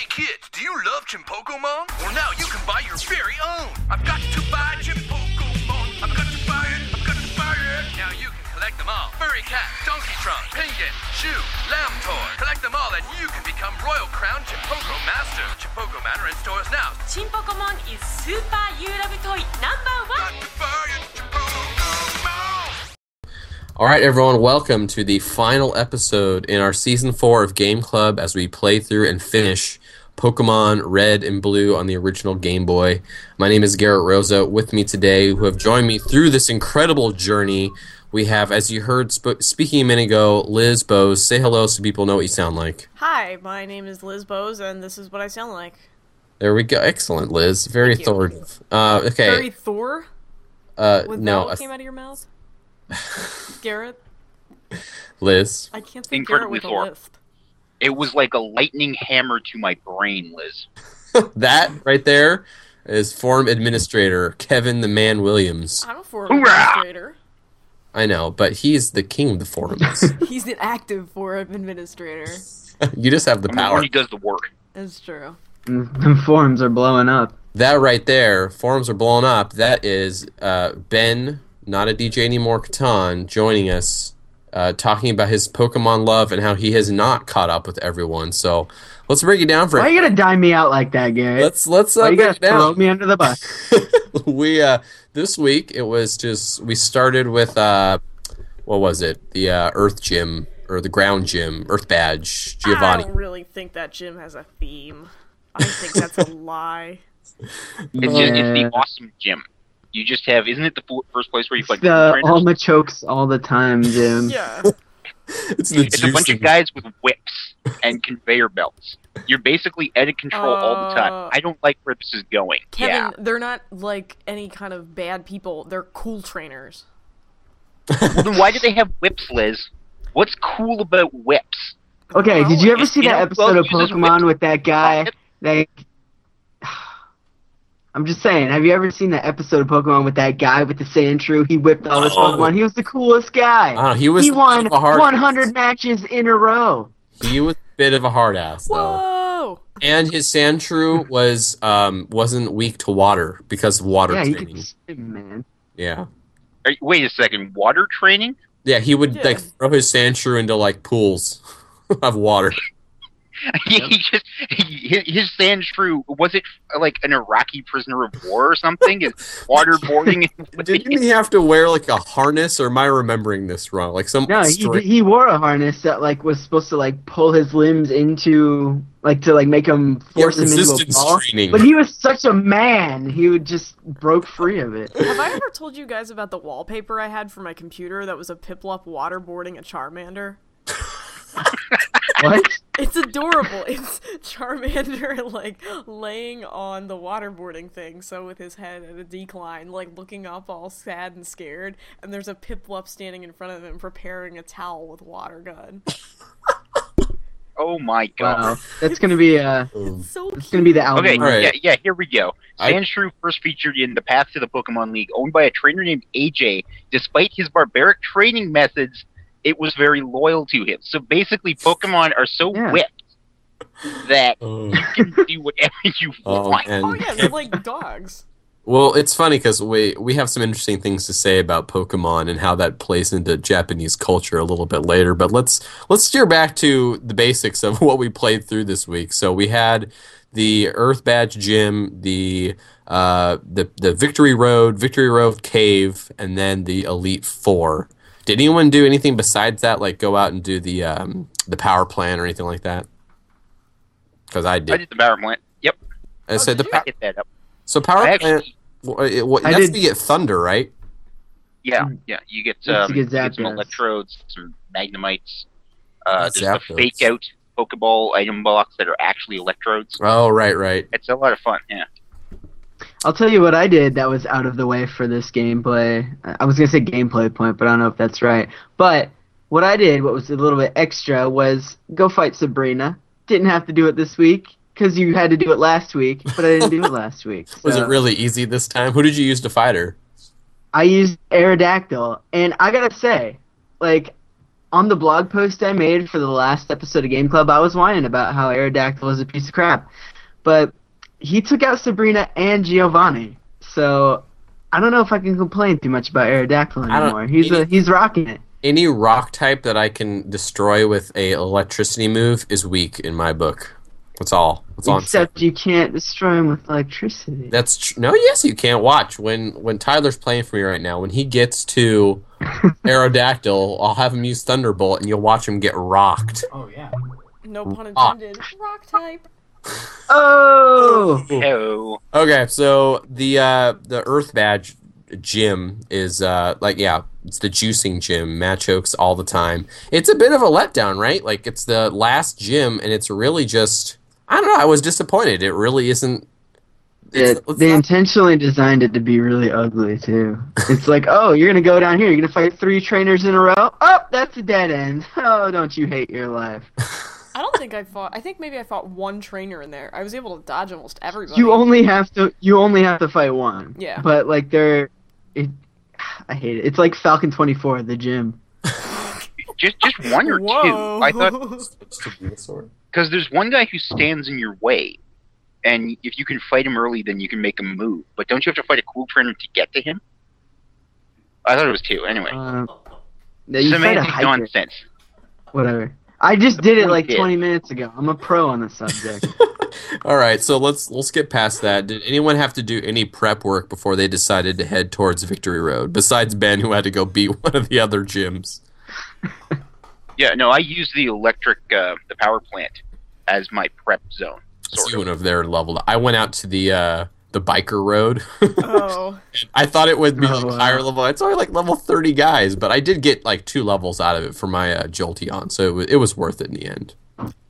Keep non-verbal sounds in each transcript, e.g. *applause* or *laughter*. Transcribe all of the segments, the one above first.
Hey kids, do you love Chimpokomon? Well now you can buy your very own. I've got to buy Chimpokomon. I've got to buy it. I've got to buy it. Now you can collect them all. Furry cat, Donkey Trunk, Penguin, Shoe, Lamb Toy. Collect them all and you can become Royal Crown Chimpoko Master. Chimpokomon are in stores now. Chimpokomon is Super You Love Toy number one. All right, everyone, welcome to the final episode in our season four of Game Club as we play through and finish Pokemon Red and Blue on the original Game Boy. My name is Gerritt Rosa. With me today, who have joined me through this incredible journey, we have, as you heard sp- speaking a minute ago, Liz Bose. Say hello so people know what you sound like. Hi, my name is Liz Bose, and this is what I sound like. There we go. Excellent, Liz. Very authoritative. Uh, okay. Very Thor? uh, When no, that came out of your mouth? Gerritt? Liz. I can't think Incredibly Gerritt with a lisp. It was like a lightning hammer to my brain, Liz. *laughs* That right there is Forum Administrator Kevin the Man Williams. I'm a forum Hoorah! administrator. I know, but he's the king of the forums. *laughs* He's an active forum administrator. *laughs* you just have the I'm power. one who does the work. That's true. The forums are blowing up. That right there, forums are blowing up. That is uh, Ben, not a DJ anymore, Catan, joining us, uh, talking about his Pokemon love and how he has not caught up with everyone. So let's break it down for Why you gonna dime me out like that, Gerritt? Let's let's uh, Why you break gotta it throw down. me under the bus? *laughs* we uh, this week it was just we started with uh, what was it? The uh, Earth Gym or the Ground Gym, Earth Badge, Giovanni. I don't really think that gym has a theme. I think that's a *laughs* lie. It's just it's the awesome gym. You just have, isn't it the first place where you It's fight the trainers? Alma chokes all the time, Jim. Yeah. *laughs* It's the It's a bunch of guys with whips and conveyor belts. You're basically out of control all the Uh, time. I don't like where this is going. Kevin, yeah. they're not like any kind of bad people. They're cool trainers. Well, then why do they have whips, Liz? What's cool about whips? Okay, did you ever see that episode of Pokemon whip- with that guy? That I'm just saying, have you ever seen that episode of Pokemon with that guy with the Sandshrew? He whipped all his Oh. Pokemon. He was the coolest guy. I he was he won a hard 100 matches in a row. He was a bit of a hard ass though. Whoa! And his Sandshrew was um wasn't weak to water because of water yeah, he training. could swim, man. Yeah. Are, wait a second. Water training? Yeah, he would Yeah. like throw his Sandshrew into like pools *laughs* of water. *laughs* he just he, his sand shrew was it like an Iraqi prisoner of war or something? Is waterboarding? *laughs* Didn't he have to wear like a harness or am I remembering this wrong? Like some No, he, string- he wore a harness that like was supposed to like pull his limbs into like to like make him Yeah, force him into a ball. training. But he was such a man, he would just broke free of it. Have I ever told you guys about the wallpaper I had for my computer that was a Piplup waterboarding a Charmander? *laughs* What? It's adorable. It's Charmander like laying on the waterboarding thing, so with his head at a decline, like looking up all sad and scared, and there's a Piplup standing in front of him preparing a towel with water gun. *laughs* oh my god. Wow, that's gonna be uh, So that's gonna be the album. Okay, Alright. yeah, yeah, here we go. I- Sandshrew first featured in the Path to the Pokemon League, owned by a trainer named AJ. Despite his barbaric training methods, it was very loyal to him. So basically, Pokemon are so Yeah. whipped that Oh. you can do whatever you *laughs* Oh, want. and Oh yeah, they're like dogs. Well, it's funny because we we have some interesting things to say about Pokemon and how that plays into Japanese culture a little bit later. But let's let's steer back to the basics of *laughs* what we played through this week. So we had the Earth Badge Gym, the uh, the the Victory Road, Victory Road Cave, and then the Elite Four. Did anyone do anything besides that, like go out and do the um, the power plant or anything like that? Because I did. I did. did the power plant. Yep, I said the did you? pow- get that up. so power I plant. actually, Well, it, what, I that's did- to get thunder, right? yeah, Mm. yeah. You get, um, to you get get some electrodes, some magnemites. Uh, there's the fake out Pokeball item blocks that are actually electrodes. Oh, right, right. It's a lot of fun. Yeah. I'll tell you what I did that was out of the way for this gameplay. I was gonna say gameplay point, but I don't know if that's right. But what I did, what was a little bit extra, was go fight Sabrina. Didn't have to do it this week because you had to do it last week, but I didn't do it last week. *laughs* Was it really easy this time? Who did you use to fight her? I used Aerodactyl, and I gotta say, like, on the blog post I made for the last episode of Game Club, I was whining about how Aerodactyl was a piece of crap. But he took out Sabrina and Giovanni. So I don't know if I can complain too much about Aerodactyl anymore. He's a, he's rocking it. Any rock type that I can destroy with a electricity move is weak in my book. That's all. That's all. Except you can't destroy him with electricity. That's tr- no. Yes, you can't watch when when Tyler's playing for me right now. When he gets to *laughs* Aerodactyl, I'll have him use Thunderbolt, and you'll watch him get rocked. Oh yeah. No pun intended. Rock type. Oh! Oh, Okay, so the uh, the Earth Badge gym is uh, like yeah, it's the juicing gym. Machokes all the time. It's a bit of a letdown, right? Like it's the last gym, and it's really just I don't know. I was disappointed. It really isn't. It's, It, they not- intentionally designed it to be really ugly too. *laughs* It's like, oh, you're gonna go down here. You're gonna fight three trainers in a row. Oh, that's a dead end. Oh, don't you hate your life? *laughs* I don't think I fought. I think maybe I fought one trainer in there. I was able to dodge almost everybody. You only have to. You only have to fight one. Yeah. But like they're, it. I hate it. It's like Falcon 24, the gym. *laughs* just just one or Whoa. two. I thought because there's one guy who stands in your way, and if you can fight him early, then you can make him move. But don't you have to fight a cool trainer to get to him? I thought it was two. Anyway, Uh, yeah, you fight a semantic nonsense. Whatever. I just did it like Yeah. 20 minutes ago. I'm a pro on the subject. *laughs* All right, so let's let's get past that. Did anyone have to do any prep work before they decided to head towards Victory Road? Besides Ben, who had to go beat *laughs* one of the other gyms. Yeah, no, I use the electric, uh, the power plant as my prep zone. See Sort one of. of their level. I went out to the uh, the biker road. Oh, *laughs* I thought it would be Oh, like wow. higher level. It's only like level thirty guys, but I did get like two levels out of it for my uh, Jolteon, so it was, it was worth it in the end.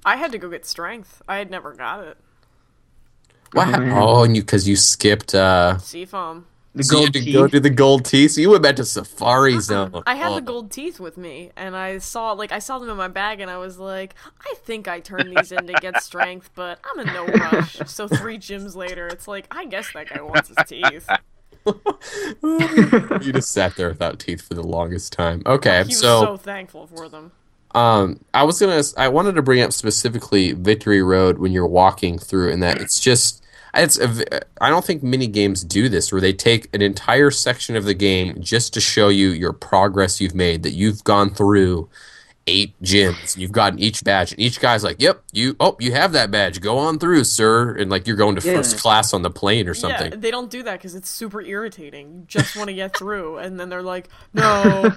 I had to go get strength. I had never got it. What? Oh, hap- Oh, and you because you skipped. Uh, Seafoam. The so you gold had to go teeth. to the gold teeth. So you went back to Safari Zone. I had Oh. the gold teeth with me, and I saw like I saw them in my bag, and I was like, I think I turned these in to get *laughs* strength, but I'm in no rush. So three gyms later, it's like I guess that guy wants his teeth. *laughs* you just sat there without teeth for the longest time. Okay, He was so so thankful for them. Um, I was gonna. I wanted to bring up specifically Victory Road when you're walking through, and that it's just. It's. A, I don't think many games do this, where they take an entire section of the game just to show you your progress you've made. That you've gone through eight gyms, you've gotten each badge, and each guy's like, "Yep, you. Oh, you have that badge. Go on through, sir." And like you're going to Yeah. first class on the plane or something. Yeah, they don't do that because it's super irritating. You just want to get through, *laughs* and then they're like, "No,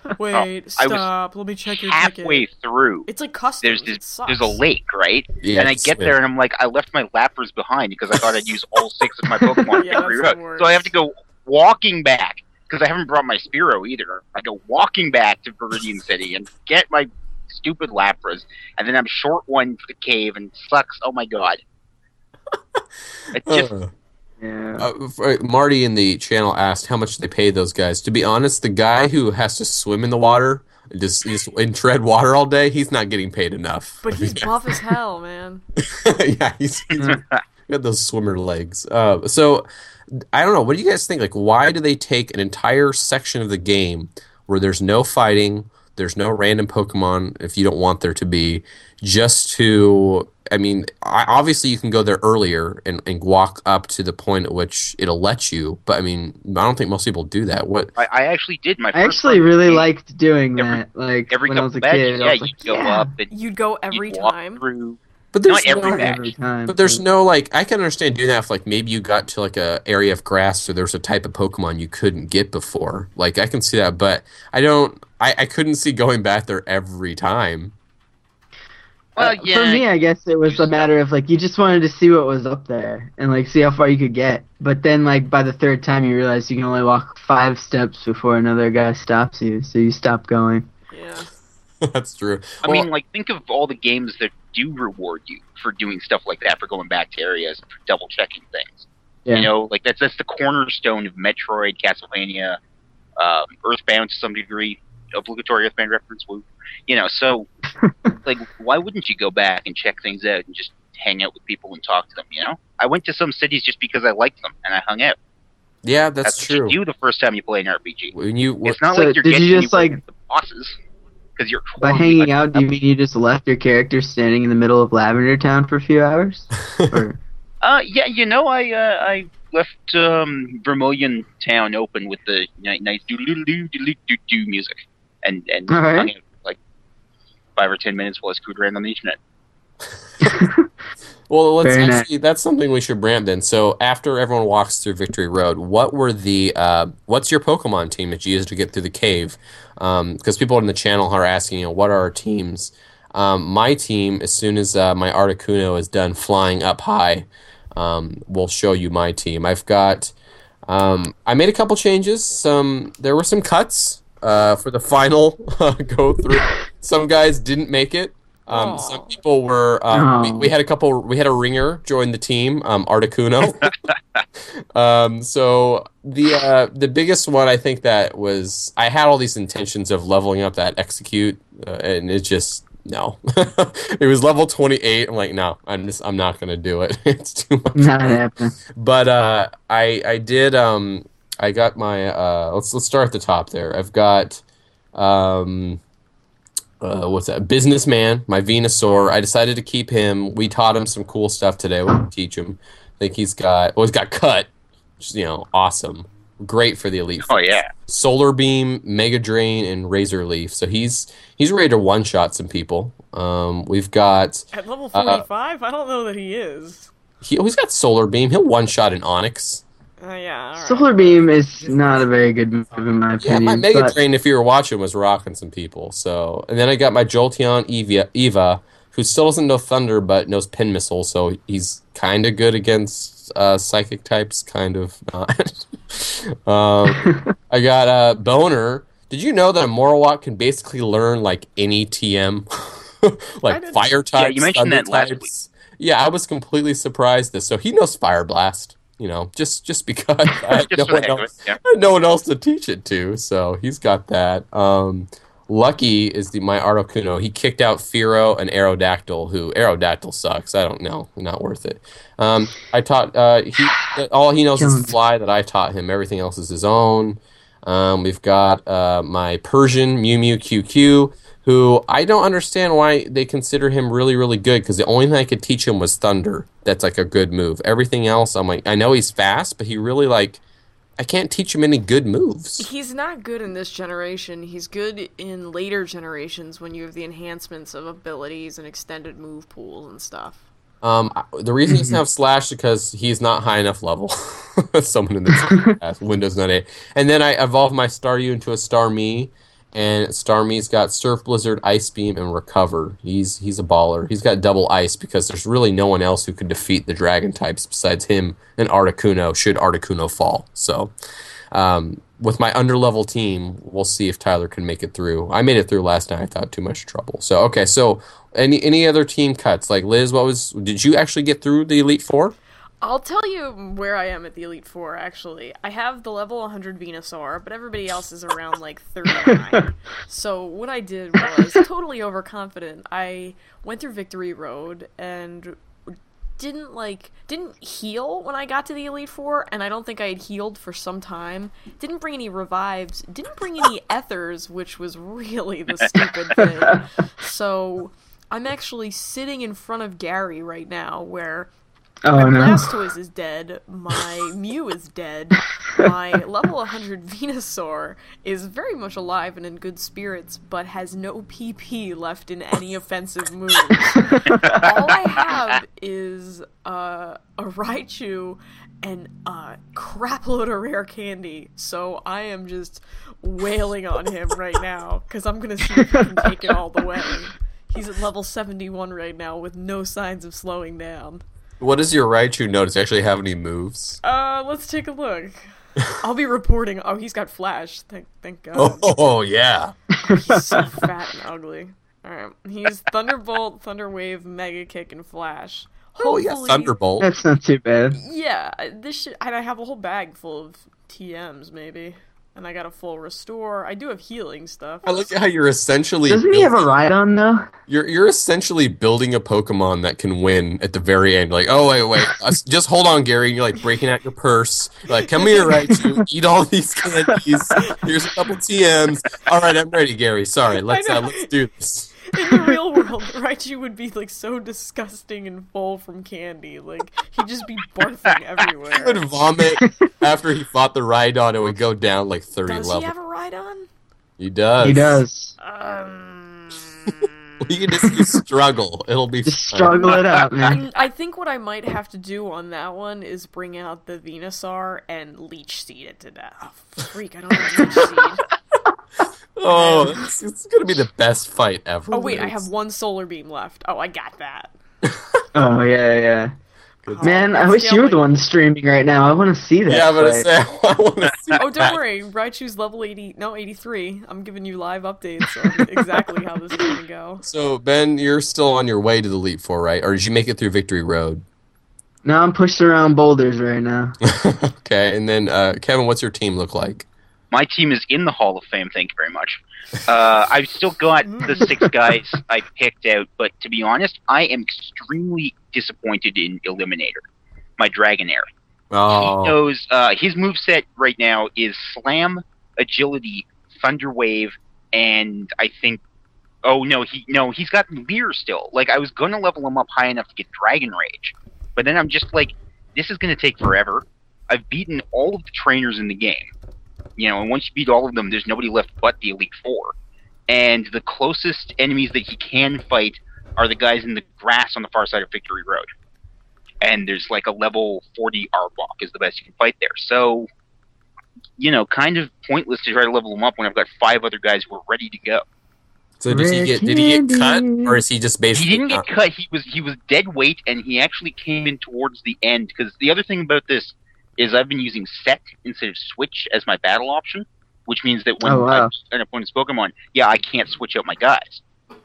*laughs* oh, wait, Oh, stop. Let me check your Halfway ticket." through, It's like customs. there's it this, sucks. there's a lake, right? Yeah, and I get swim. there and I'm like, I left my Lapras behind because I thought I'd use all six of my *laughs* Pokemon Yeah, every road. So I have to go walking back because I haven't brought my Spearow either. I go walking back to Viridian City and get my stupid Lapras, and then I'm short one for the cave and sucks. Oh my god! *laughs* It's just Uh. yeah. Uh, Marty in the channel asked how much they pay those guys. To be honest, the guy who has to swim in the water, just, just and tread water all day, he's not getting paid enough. But *laughs* he's buff as hell, man. *laughs* yeah, he's, he's got those swimmer legs. Uh, so I don't know. What do you guys think? Like, why do they take an entire section of the game where there's no fighting, there's no random Pokemon if you don't want there to be, just to I mean, I, obviously you can go there earlier and, and walk up to the point at which it'll let you, but I mean, I don't think most people do that. What? I, I actually did my. I first actually really game. liked doing Every- that. Like every when I couple was a badges. kid, Yeah, I was you like, go yeah. up and You'd go every you'd walk time. through. But there's Not every no, badge. every time. But there's no like I can understand doing that if like maybe you got to like a area of grass or there's a type of Pokemon you couldn't get before. Like I can see that, but I don't. I, I couldn't see going back there every time. Well, Uh. For me, I guess it was a matter of like you just wanted to see what was up there and like see how far you could get. But then like by the third time, you realize you can only walk five steps before another guy stops you, so you stop going. Yeah. *laughs* That's true. I Well, mean, like, think of all the games that do reward you for doing stuff like that, for going back to areas, for double checking things. Yeah. You know, like that's that's the cornerstone of Metroid, Castlevania, um, Earthbound to some degree, obligatory Earthbound reference. Woo. You know, so *laughs* like, why wouldn't you go back and check things out and just hang out with people and talk to them? You know, I went to some cities just because I liked them and I hung out. yeah, that's, That's, true. you do the first time you play an RPG. when you It's not So like you're did you getting just, like- the bosses. because you're By hanging out, do you mean you just left your character standing in the middle of Lavender Town for a few hours? *laughs* Or, Uh, yeah, you know, I uh, I left um, Vermilion Town open with the ni- nice do do do do do do music, and and All right. hung out like five or ten minutes while I screwed around on the internet. *laughs* Well, let's Very nice. that's something we should brand then. So after everyone walks through Victory Road, what were the uh, what's your Pokemon team that you used to get through the cave? Because people in the channel are asking, you know, what are our teams? Um, my team, as soon as uh, my Articuno is done flying up high, um, will show you my team. I've got. Um, I made a couple changes. Some there were some cuts uh, for the final *laughs* go through. Some guys didn't make it. Um, some people were. Um, we, we had a couple. We had a ringer join the team. Um, Articuno. *laughs* um, so the uh, the biggest one I think that was I had all these intentions of leveling up that Exeggcute, uh, and it just no. *laughs* it was level twenty eight. I'm like, no, I'm just I'm not gonna do it. it's too much not happening. but uh, I I did um I got my uh let's let's start at the top there. I've got um uh, what's that? Businessman, my Venusaur. I decided to keep him. We taught him some cool stuff today. We'll teach him. I think he's got well he's got cut, which is, you know, awesome. Great for the elite. Oh yeah, Solar Beam, Mega Drain, and Razor Leaf. So he's he's ready to one shot some people. Um, we've got At level Uh, 45? I don't know that he is. he always got Solar Beam. He'll one shot an Onix. Uh, yeah, alright. Solar Beam is not a very good move in my Yeah, opinion. my Mega but Drain, if you were watching, was rocking some people. So, and then I got my Jolteon Eva, Eva who still doesn't know Thunder but knows Pin Missile, so he's kind of good against uh, Psychic types, kind of not. *laughs* um, I got uh, Boner. Did you know that a Marowak can basically learn like any TM, *laughs* like Fire types? Yeah, you mentioned Thunder that last types? Yeah, I was completely surprised. This so he knows Fire Blast. You know, just just because *laughs* I had just no one else it. Yeah. I had no one else to teach it to, so he's got that. Um, Lucky is the my Articuno. He kicked out Firo and Aerodactyl, who Aerodactyl sucks. I don't know, not worth it. Um, I taught uh, he all he knows is him. fly that I taught him. Everything else is his own. Um, we've got uh, my Persian Mew Mew QQ, who I don't understand why they consider him really, really good because the only thing I could teach him was Thunder. That's like a good move. Everything else, I'm like, I know he's fast, but he really like, I can't teach him any good moves. He's not good in this generation. He's good in later generations when you have the enhancements of abilities and extended move pools and stuff. Um, the reason he doesn't *laughs* have Slash is because he's not high enough level. *laughs* Someone in the chat, *laughs* Windows not A. And then I evolved my Star Staryu into a Starmie, and Starmie's got Surf Blizzard, Ice Beam, and Recover. He's he's a baller. He's got double ice because there's really no one else who could defeat the Dragon types besides him and Articuno. Should Articuno fall, so. Um, with my underlevel team, we'll see if Tyler can make it through. I made it through last night. I thought too much trouble. So okay, so any any other team cuts? Like Liz, what was? Did you actually get through the Elite Four? I'll tell you where I am at the Elite Four, actually. I have the level 100 Venusaur, but everybody else is around like 39. *laughs* so what I did was totally overconfident. I went through Victory Road and didn't like didn't heal when I got to the Elite Four, and I don't think I had healed for some time. Didn't bring any revives. Didn't bring any *laughs* ethers, which was really the stupid thing. *laughs* So I'm actually sitting in front of Gary right now, where oh my no. Blastoise is dead. My Mew is dead. My *laughs* level 100 Venusaur is very much alive and in good spirits, but has no PP left in any offensive moves. All I have is uh, a Raichu and a crapload of rare candy. So I am just wailing on him right now because I'm gonna see if he can take it all the way. He's at level 71 right now with no signs of slowing down. What does your Raichu know? Does it actually have any moves? Uh, let's take a look. *laughs* I'll be reporting. Oh, he's got flash. Thank, thank God. Oh yeah. He's so fat and *laughs* ugly. All right, he's Thunderbolt, Thunderwave, Mega Kick, and Flash. Oh yeah. Thunderbolt. That's not too bad. Yeah, this should. And I have a whole bag full of TMs. Maybe. And I got a full restore. I do have healing stuff. I look at how you're essentially Doesn't he have a building- Rhydon though? you're you're essentially building a Pokemon that can win at the very end. Like, oh wait, wait, uh, just hold on, Gary. And you're like breaking out your purse. You're like, come here, right? You eat all these candies. Here's a couple TMs. All right, I'm ready, Gary. Sorry, *laughs* let's uh, let's do this. In the real world, *laughs* Raichu would be like so disgusting and full from candy. Like he'd just be barfing *laughs* everywhere. He would vomit after he fought the Rhydon. It would go down like 30 Does levels. Does he have a Rhydon? He does. He does. *laughs* Um, You can just you struggle. It'll be Just fine. struggle it out, man. I think what I might have to do on that one is bring out the Venusaur and leech seed it to death. Oh, freak! I don't have leech seed. Oh, it's, *laughs* it's gonna be the best fight ever. Oh wait, I have one solar beam left. Oh, I got that. *laughs* Oh yeah, yeah. Good Man, I wish you were the one streaming right now. I want to see that. Yeah, I'm gonna fight. say *laughs* I want to see. Oh, don't that. worry. Raichu's level 80, no, 83. I'm giving you live updates on exactly how this is going to go. So Ben, you're still on your way to the Elite Four, right? Or did you make it through Victory Road? No, I'm pushing around boulders right now. okay, and then uh, Kevin, what's your team look like? My team is in the Hall of Fame. Thank you very much. Uh, I've still got the six *laughs* guys I picked out, but to be honest, I am extremely disappointed in Eliminator, my Dragonair. Oh, He knows uh, his moveset right now is Slam, Agility, Thunder Wave, and I think. Oh no, he no, he's got Leer still. Like I was gonna level him up high enough to get Dragon Rage, but then I'm just like, this is gonna take forever. I've beaten all of the trainers in the game, you know, and once you beat all of them, there's nobody left but the Elite Four. And the closest enemies that he can fight are the guys in the grass on the far side of Victory Road and there's like a level 40 Arbok is the best you can fight there. So, you know, kind of pointless to try to level him up when I've got five other guys who are ready to go. so did he get did he get cut, or is he just basically? He didn't get not- cut. He was he was dead weight, and he actually came in towards the end. Because the other thing about this is I've been using set instead of switch as my battle option, which means that when Oh, wow. I beat an opponent's Pokemon, yeah, I can't switch out my guys.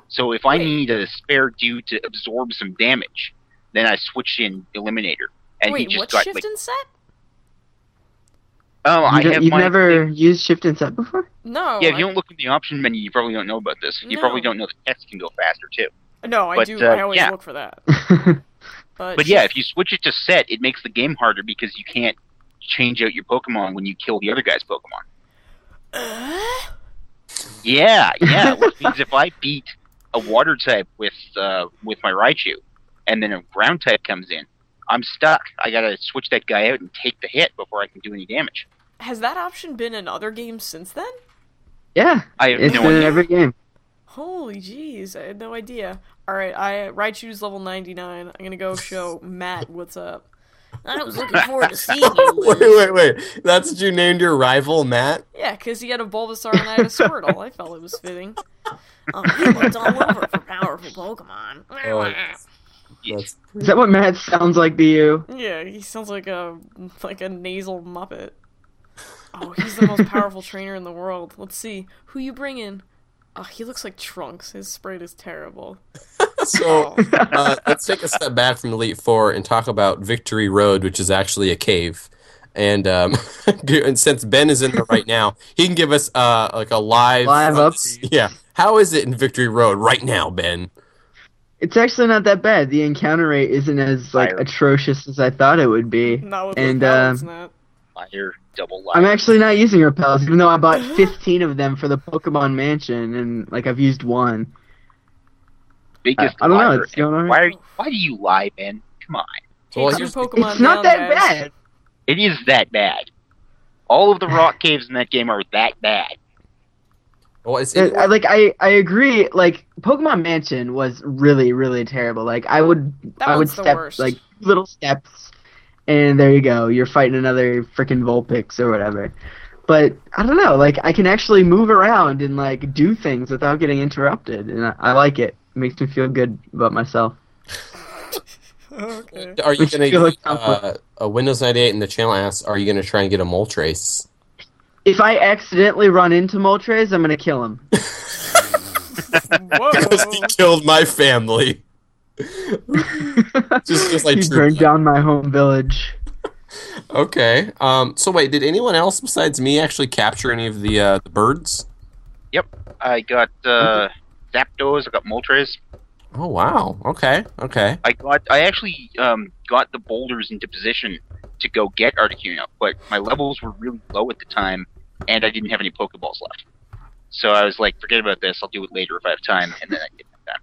So if I need a spare dude to absorb some damage, then I switch in Eliminator, and Wait, he just what got shift like and set? oh, I have You have have my never used shift and set before? No. Yeah, if I, you don't look in the option menu, you probably don't know about this. You probably don't know the text can go faster too. no, I but, do. uh, I always yeah. look for that. *laughs* But, But yeah, if you switch it to set, it makes the game harder because you can't change out your Pokemon when you kill the other guy's Pokemon. Uh? Yeah, yeah. *laughs* Which means if I beat a water type with uh, with my Raichu, and then a ground type comes in, I'm stuck. I gotta switch that guy out and take the hit before I can do any damage. has that option been in other games since then? yeah, I have it's no been in every game. Holy jeez, I had no idea. All right, I Raichu's level 99. I'm gonna go show Matt what's up. I was looking forward to *laughs* seeing you. wait, Liz. wait, wait. That's what you named your rival, Matt. Yeah, because he had a Bulbasaur and I had a Squirtle. I felt it was fitting. Oh, he looked all over for powerful Pokemon. Oh, That's Is that what Matt sounds like to you? Yeah, he sounds like a like a nasal muppet. Oh, he's the most powerful trainer in the world. Let's see who you bring in. Oh, he looks like Trunks. His sprite is terrible. *laughs* so. Uh, let's take a step back from Elite Four and talk about Victory Road, which is actually a cave. And um, *laughs* and since Ben is in there right now, he can give us uh like a live Live update. Yeah, how is it in Victory Road right now, Ben? It's actually not that bad. The encounter rate isn't as like Fire. atrocious as I thought it would be. Not with And, the uh, not. Liar, double liar. I'm actually not using repels, even though I bought *gasps* 15 of them for the Pokemon Mansion, and like I've used one. biggest I- I don't know, liar. it's going on. Why? Are, why do you lie, man? Come on. Well, Take two here's- Pokemon it's not that guys. bad. It is that bad. All of the *sighs* rock caves in that game are that bad. Well, it's It- I, like I, I agree. Like Pokemon Mansion was really, really terrible. Like I would, That I would step worst. like little steps, and there you go. You're fighting another freaking Vulpix or whatever. But I don't know. Like I can actually move around and like do things without getting interrupted, and I, I like it. It makes me feel good about myself. okay. Are you Which gonna feel uh, a Windows 98 in the channel asks, are you gonna try and get a Moltres? If I accidentally run into Moltres, I'm gonna kill him. *laughs* Whoa. *laughs* Because he killed my family. *laughs* Just- just like he burned down my home village. Okay. Um. So wait, did anyone else besides me actually capture any of the uh, the birds? Yep, I got uh, Zapdos. I got Moltres. Oh wow. Okay. Okay. I got. I actually um, got the boulders into position to go get Articuno, but my levels were really low at the time, and I didn't have any Pokeballs left. So I was like, forget about this. I'll do it later if I have time, and then I didn't have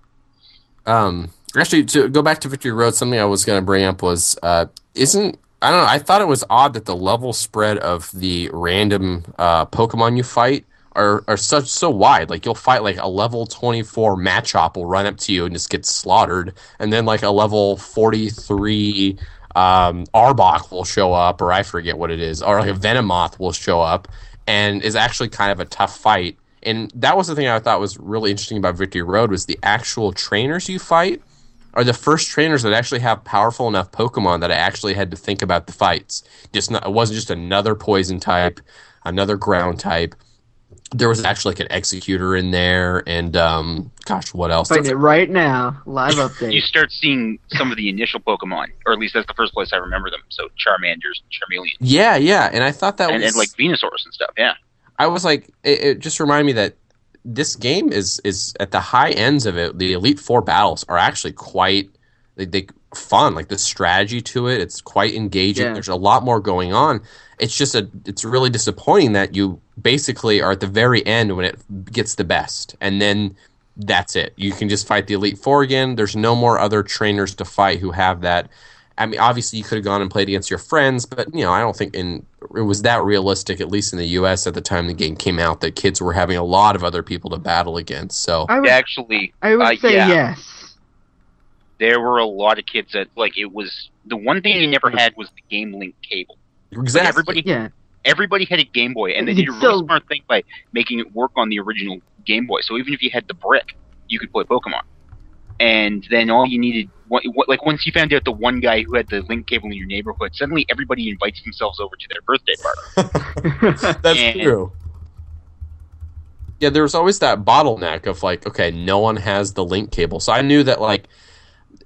time. Um. Actually, to go back to Victory Road, something I was going to bring up was, uh, isn't I don't know. I thought it was odd that the level spread of the random uh, Pokemon you fight are, are such so wide. Like you'll fight like a level twenty four Machop will run up to you and just get slaughtered, and then like a level forty three um, Arbok will show up, or I forget what it is, or like a Venomoth will show up, and is actually kind of a tough fight. And that was the thing I thought was really interesting about Victory Road was the actual trainers you fight are the first trainers that actually have powerful enough Pokemon that I actually had to think about the fights. Just not, it wasn't just another poison type, another ground type. There was actually like an Exeggutor in there, and um, gosh, what else? Fighting it right now. Live *laughs* update. You start seeing some of the initial Pokemon, or at least that's the first place I remember them. So Charmanders, Charmeleon, Yeah, yeah, and I thought that and, was and like Venusaurs and stuff. Yeah. I was like, it, it just reminded me that this game is is at the high ends of it. The Elite Four battles are actually quite they, they fun. Like the strategy to it, it's quite engaging. Yeah. There's a lot more going on. It's just a it's really disappointing that you basically are at the very end when it gets the best, and then that's it. You can just fight the Elite Four again. There's no more other trainers to fight who have that. I mean, obviously, you could have gone and played against your friends, but you know, I don't think in it was that realistic, at least in the U.S. at the time the game came out, that kids were having a lot of other people to battle against. So I would, Actually, I would uh, say yeah. yes. there were a lot of kids that like it was the one thing they never had was the Game Link cable. But exactly, everybody Yeah. everybody had a Game Boy, and they You did a could really still- smart thing by making it work on the original Game Boy. So even if you had the brick, you could play Pokemon. And then all you needed, like once you found out the one guy who had the link cable in your neighborhood, suddenly everybody invites themselves over to their birthday party. *laughs* that's and- true. Yeah, there was always that bottleneck of like, okay, no one has the link cable, so I knew that like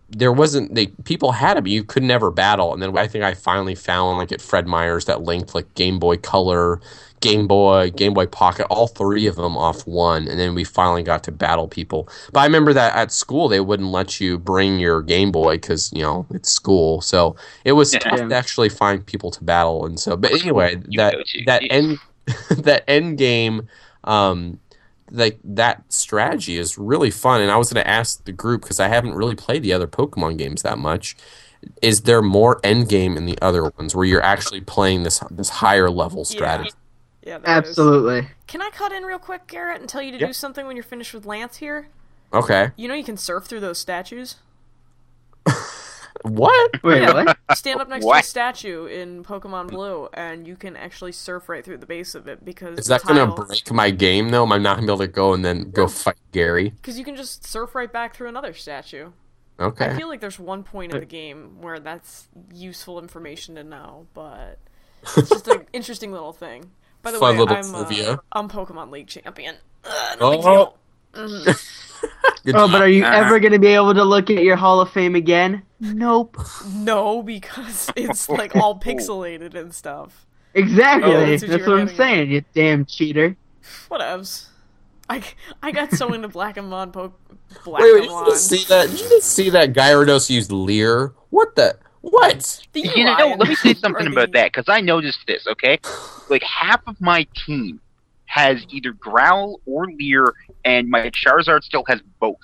there wasn't they people had it, but you could never battle. And then I think I finally found like at Fred Meyer's that linked like Game Boy Color, Game Boy, Game Boy Pocket, all three of them off one, and then we finally got to battle people. But I remember that at school they wouldn't let you bring your Game Boy because you know it's school, so it was Yeah. tough to actually find people to battle. And so, but anyway, that that end *laughs* that end game um like that strategy is really fun and i was going to ask the group because i haven't really played the other pokemon games that much is there more end game in the other ones where you're actually playing this this higher level strategy Yeah, there is. Absolutely. Can I cut in real quick, Gerritt, and tell you to Yeah. do something when you're finished with Lance here? okay You know you can surf through those statues. *laughs* what Wait, Yeah. what? Stand up next to a statue in Pokemon Blue, and you can actually surf right through the base of it because is that going to break my game though am i not going to be able to go and then go fight gary Because you can just surf right back through another statue. Okay. I feel like there's one point in the game where that's useful information to know, but *laughs* it's just an interesting little thing. By the Fun way, I'm uh. I'm Pokemon League champion. Uh, no Oh. deal. Mhm. *laughs* Good Oh, but are you ever going to be able to look at your Hall of Fame again? Nope. *laughs* No, because it's like all pixelated and stuff. Exactly. Oh, that's that's what what, you were I'm getting at. saying, you damn cheater. Whatevs. I, I got so into Black and Mon po- Black wait, wait and did you just see that did you just see that gyarados used leer what the what mm. The You know, let me say something about that because I noticed this. Okay, like half of my team has either Growl or Leer, and my Charizard still has both.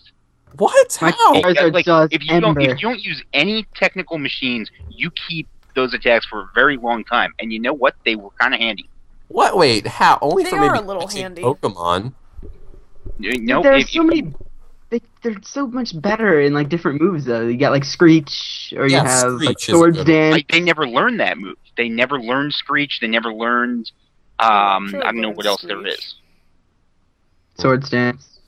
what My how Charizard like, still has if you don't, if you don't use any technical machines, you keep those attacks for a very long time. And you know what? They were kind of handy. What? Wait, how? Only They for are maybe a little handy. Pokemon. You know, There's if, so many. They, they're so much better in like different moves though. You got like Screech, or you Yeah, have like Screech is a Swords Dance. like, they never learned that move. They never learned Screech. They never learned. Um, Sure I don't know what else there Screech. is. Swords Dance.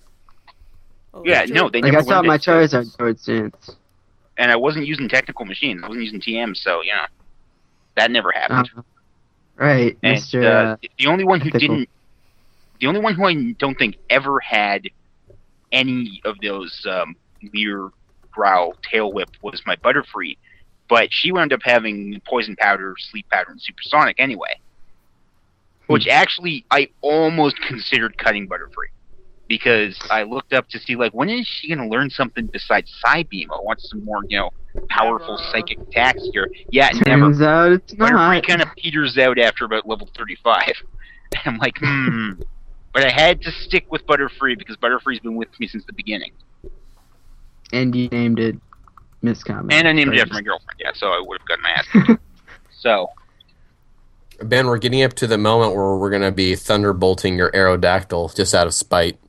Oh, Yeah, no, they Like never I saw learned my it. Charizard Swords Dance. and I wasn't using technical machines. I wasn't using TM, so yeah, that never happened. Uh, right, and Mister. uh, Uh, the only one who Ethical. didn't, the only one who I don't think ever had any of those um, Leer, Growl, Tail Whip was my Butterfree, but she wound up having poison powder, sleep powder, and supersonic anyway. Which actually I almost *laughs* considered cutting Butterfree because I looked up to see like when is she going to learn something besides Psybeam? I want some more, you know, powerful Never. psychic attacks here. Yeah, never. Turns out it's Butterfree not. kind of peters out after about level 35. *laughs* I'm like, hmm. But I had to stick with Butterfree because Butterfree's been with me since the beginning. And you named it Miss Comet. And I named it Right. after my girlfriend, yeah, so I would have gotten my ass. *laughs* So, Ben, we're getting up to the moment where we're gonna be thunderbolting your Aerodactyl just out of spite.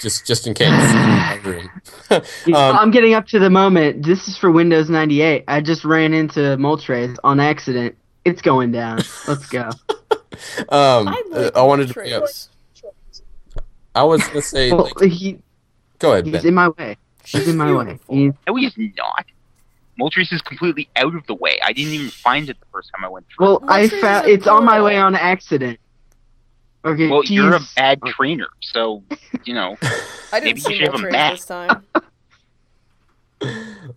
Just just in case. Wondering. You know, um, I'm getting up to the moment. This is for Windows 98. I just ran into Moltres on accident. It's going down. Let's go. *laughs* um, I uh, like I wanted to. bring up- I was gonna say. Well, like, he, go ahead, he's Ben. in my way. He's in my way. Beautiful. He's, no, he's not. Moltres is completely out of the way. I didn't even find it the first time I went through. well, I Moltres is found a it's on my way on accident. Okay, well, you're a bad trainer, so, you know. *laughs* I didn't you see should have a Moltres this time. *laughs*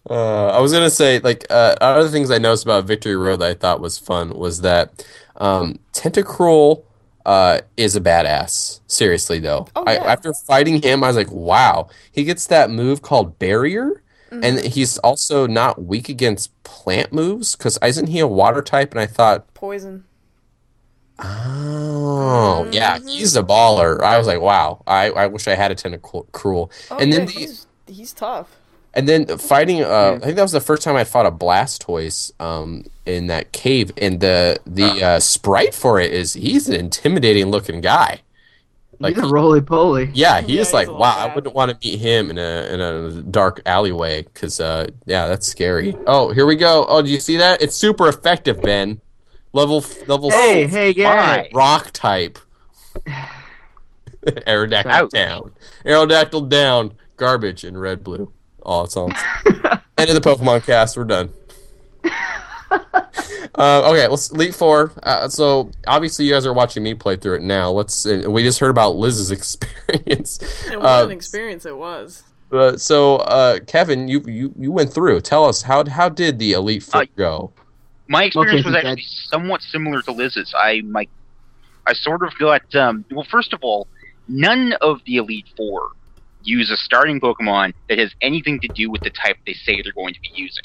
Uh, I was gonna say, like, uh, other things I noticed about Victory Road that I thought was fun was that um, Tentacruel uh, is a badass. Seriously, though, Oh, I, after fighting him, I was like, wow, he gets that move called Barrier, Mm-hmm. and he's also not weak against plant moves because isn't he a water type? And I thought, Poison. oh, yeah, Mhm. he's a baller. I was like, wow, I, I wish I had a Tentacruel. Oh, And yeah, then the- he's, he's tough. And then fighting, uh, I think that was the first time I fought a Blastoise um, in that cave. And the the uh, sprite for it is he's an intimidating looking guy. Like, he's a roly poly. yeah, he Yeah, is he's like, a little wow, I wouldn't want to meet him in a in a dark alleyway because, uh, yeah, that's scary. Oh, here we go. Oh, do you see that? It's super effective, Ben. Level f- level Hey, f- hey, yeah. Rock type. *sighs* *laughs* Aerodactyl Ouch. down. Aerodactyl down. Garbage in red blue. All it's on. *laughs* End of the Pokemon cast. We're done. *laughs* uh, okay, let's Elite Four. Uh, so obviously you guys are watching me play through it now. Let's. Uh, we just heard about Liz's *laughs* experience. And what Uh, an experience it was. uh, so uh, Kevin, you, you you went through. Tell us how how did the Elite Four Uh, go? My experience was Casey actually somewhat similar to Liz's. I my, I sort of got um, well. First of all, none of the Elite Four use a starting Pokemon that has anything to do with the type they say they're going to be using.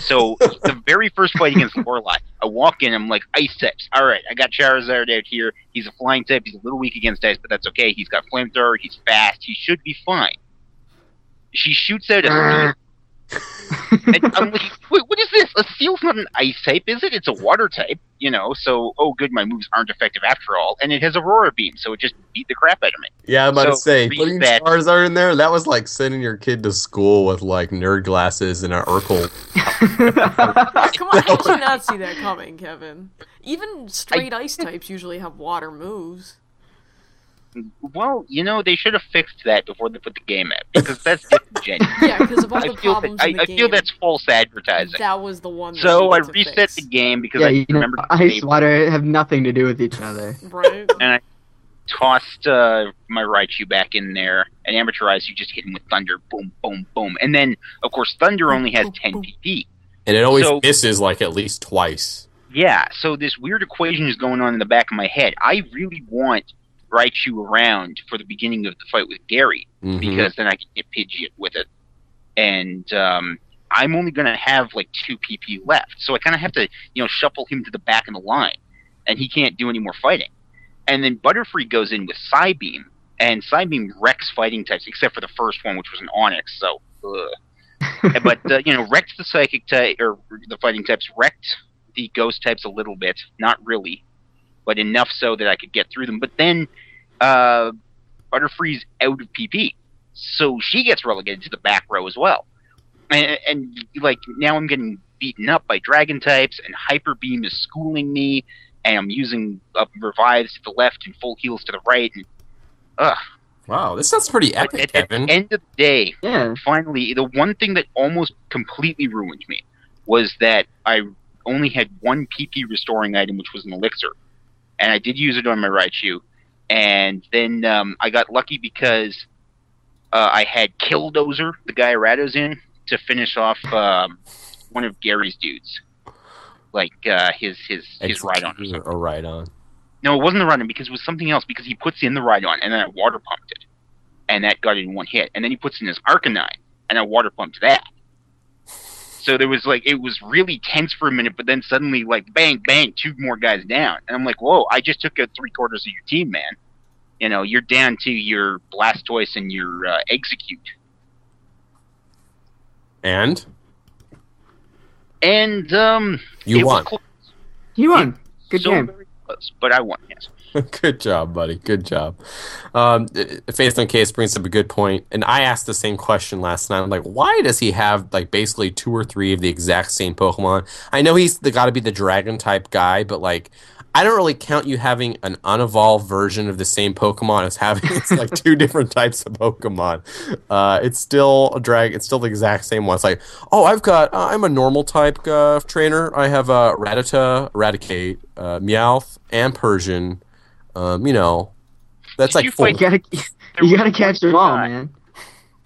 So *laughs* the very first fight against Lorelei, I walk in, I'm like ice types. All right, I got Charizard out here. He's a flying type. He's a little weak against ice, but that's okay. He's got flamethrower. He's fast. He should be fine. She shoots out a ah. seal. *laughs* And I'm like, Wait, what is this? A seal's not an ice type, is it? It's a water type, you know. So, oh, good, my moves aren't effective after all. And it has Aurora Beam, so it just beat the crap out of me. Yeah, I'm about to so say read putting that. Charizard in there. That was like sending your kid to school with like nerd glasses and an Urkel. *laughs* *laughs* Come on, how did you not see that coming, Kevin? Even straight ice types usually have water moves. Well, you know, they should have fixed that before they put the game out because that's *laughs* disingenuous. Yeah, because of all I the feel, problems I, in the I game. feel that's false advertising. that was the one. That So I to reset fix. the game because yeah, I you know, remembered the ice save. water have nothing to do with each other. Right. And I tossed uh, my Raichu back in there, and Amateurize, you just hit him with Thunder, boom, boom, boom. And then, of course, Thunder only has 10 PP. And it always So- misses like at least twice. Yeah, so this weird equation is going on in the back of my head. I really want Raichu around for the beginning of the fight with Gary, Mhm. because then I can get Pidgeot with it. And um, I'm only going to have like two PP left, so I kind of have to, you know, shuffle him to the back of the line, and he can't do any more fighting. And then Butterfree goes in with Psybeam, and Psybeam wrecks fighting types, except for the first one, which was an Onix. So, ugh. *laughs* but uh, you know, wrecked the psychic type or the fighting types, wrecked the ghost types a little bit, not really, but enough so that I could get through them. But then uh, Butterfree's out of PP, so she gets relegated to the back row as well. And, and like now, I'm getting beaten up by dragon types, and Hyper Beam is schooling me, and I'm using uh, revives to the left and full heals to the right. And ugh, Wow, this sounds pretty epic, at, at Kevin. the end of the day, Yeah. finally, the one thing that almost completely ruined me was that I only had one PP restoring item, which was an elixir, and I did use it on my Raichu. And then um, I got lucky because uh, I had Killdozer, the Gyarados in, to finish off um, one of Gary's dudes, like uh, his his his Rhydon or ride on. No, it wasn't the Rhydon because it was something else. Because he puts in the Rhydon and then I water pumped it, and that got it in one hit. And then he puts in his Arcanine and I water pumped that. So there was like it was really tense for a minute, but then suddenly like bang bang, two more guys down, and I'm like, whoa! I just took out three quarters of your team, man. You know, you're down to your Blastoise and your uh, Execute, And and um, you it was won. close. You won. Good so game. close, but I won. Yes. *laughs* good job, buddy. Good job. Um, Faith on Case brings up a good point, and I asked the same question last night. I'm like, why does he have like basically two or three of the exact same Pokemon? I know he's got to be the Dragon type guy, but like. I don't really count you having an unevolved version of the same Pokemon as having it's *laughs* like two different types of Pokemon. Uh, it's still a drag. It's still the exact same one. It's like, oh, I've got. Uh, I'm a normal type uh, trainer. I have uh, Rattata, Raticate, uh, Meowth, and Persian. Um, you know, that's Did like you four. You gotta, you gotta catch them all, man.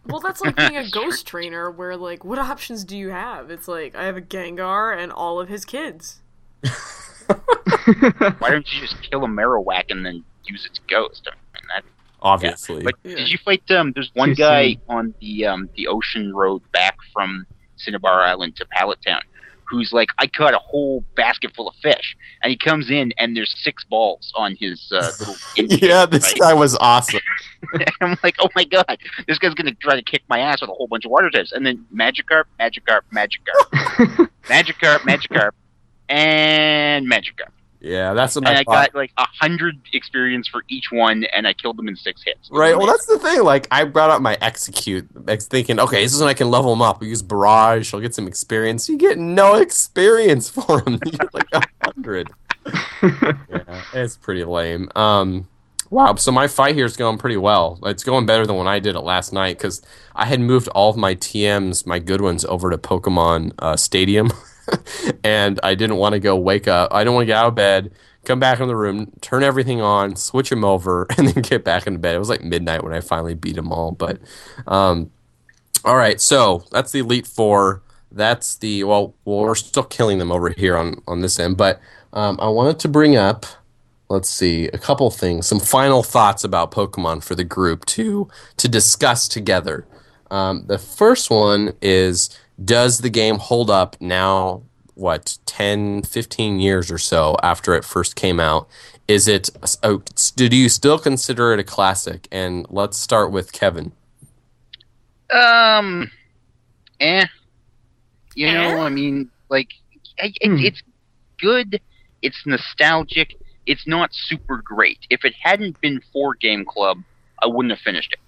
Well, that's like being a *laughs* ghost trainer where, like, what options do you have? It's like, I have a Gengar and all of his kids. *laughs* Why don't you just kill a Marowak and then use its ghost? I mean, that, obviously. But Yeah. did you fight? Um, there's one Too guy soon. on the um the ocean road back from Cinnabar Island to Pallet Town, who's like, I caught a whole basket full of fish, and he comes in and there's six balls on his uh, *laughs* little. yeah, this right? guy was awesome. *laughs* I'm like, oh my god, this guy's gonna try to kick my ass with a whole bunch of water types, and then Magikarp, Magikarp, Magikarp, *laughs* Magikarp, Magikarp, and Magikarp. Yeah, that's what And I I got like a hundred experience for each one, and I killed them in six hits. Right. Well, that's the thing. Like, I brought out my Exeggcute, thinking, okay, this is when I can level them up. We use barrage. I'll get some experience. You get no *laughs* experience for them. You get like a hundred. *laughs* yeah, it's pretty lame. Um, wow. So my fight here is going pretty well. It's going better than when I did it last night because I had moved all of my TMs, my good ones, over to Pokemon uh, Stadium, *laughs* *laughs* and I didn't want to go wake up. I didn't want to get out of bed. Come back in the room, turn everything on, switch them over, *laughs* and then get back into bed. It was like midnight when I finally beat them all. But, um, all right, so that's the Elite Four. That's the well, well, we're still killing them over here on on this end. But um, I wanted to bring up, let's see, a couple things, some final thoughts about Pokemon for the group to to discuss together. Um, the first one is, does the game hold up now? What 10, 15 years or so after it first came out? Is it? Oh, do you still consider it a classic? And let's start with Kevin. Um, eh. You Eh? know, I mean, like, I, it, Hmm. it's good. It's nostalgic. It's not super great. If it hadn't been for Game Club, I wouldn't have finished it.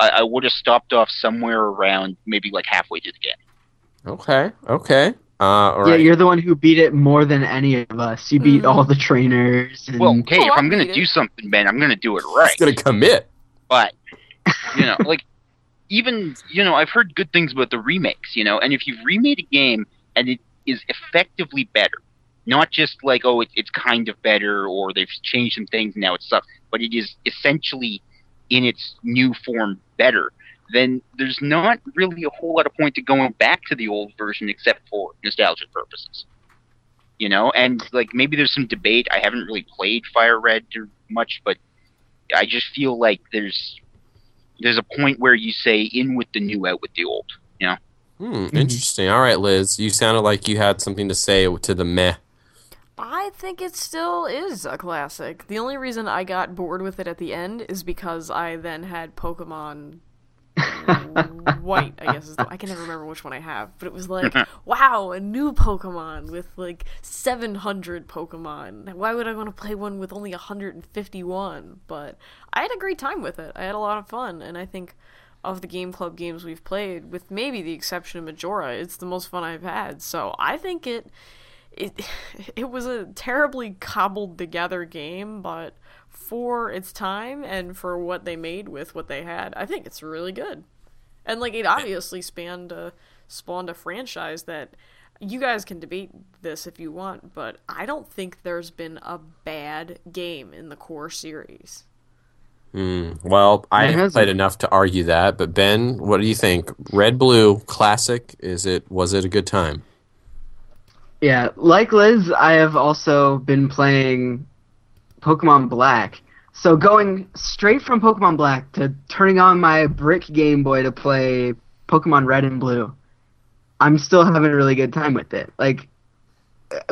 I, I would have stopped off somewhere around maybe like halfway through the game. Okay. Okay. Uh, all Yeah, right. you're the one who beat it more than any of us. You beat Mhm. all the trainers. And... Well, hey, Oh, if I I'm gonna it. do something, man, I'm gonna do it right. He's gonna commit. but *laughs* you know like even you know i've heard good things about the remakes you know and if you've remade a game and it is effectively better not just like oh it, it's kind of better or they've changed some things and now it sucks but it is essentially in its new form better then there's not really a whole lot of point to going back to the old version except for nostalgia purposes you know and like maybe there's some debate i haven't really played fire red much but I just feel like there's there's a point where you say in with the new, out with the old. You know. Hmm, Interesting. All right, Liz. You sounded like you had something to say to the meh. I think it still is a classic. The only reason I got bored with it at the end is because I then had Pokemon *laughs* White, I guess is the, I can never remember which one I have, but it was like, *laughs* wow, a new Pokemon with like 700 Pokemon. Why would I want to play one with only 151? But I had a great time with it. I had a lot of fun, and I think of the Game Club games we've played, with maybe the exception of Majora, it's the most fun I've had. So I think it it it was a terribly cobbled together game, but for its time and for what they made with what they had, I think it's really good. And like it obviously spanned a spawned a franchise that you guys can debate this if you want, but I don't think there's been a bad game in the core series. Hmm. Well, I It haven't hasn't. played enough to argue that, but Ben, what do you think? Red Blue Classic, is it was it a good time? Yeah, like Liz, I have also been playing Pokemon Black. So going straight from Pokemon Black to turning on my brick Game Boy to play Pokemon Red and Blue, I'm still having a really good time with it. Like,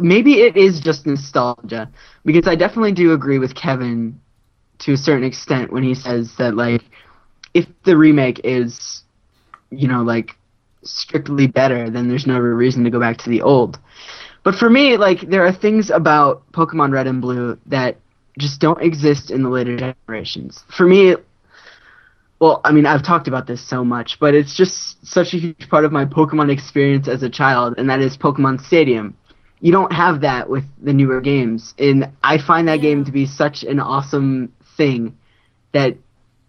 maybe it is just nostalgia because I definitely do agree with Kevin to a certain extent when he says that like if the remake is you know like strictly better then there's no reason to go back to the old. But for me like there are things about pokemon red and blue that just don't exist in the later generations. For me well i mean i've talked about this so much but it's just such a huge part of my pokemon experience as a child and that is pokemon stadium. You don't have that with the newer games and i find that game to be such an awesome thing that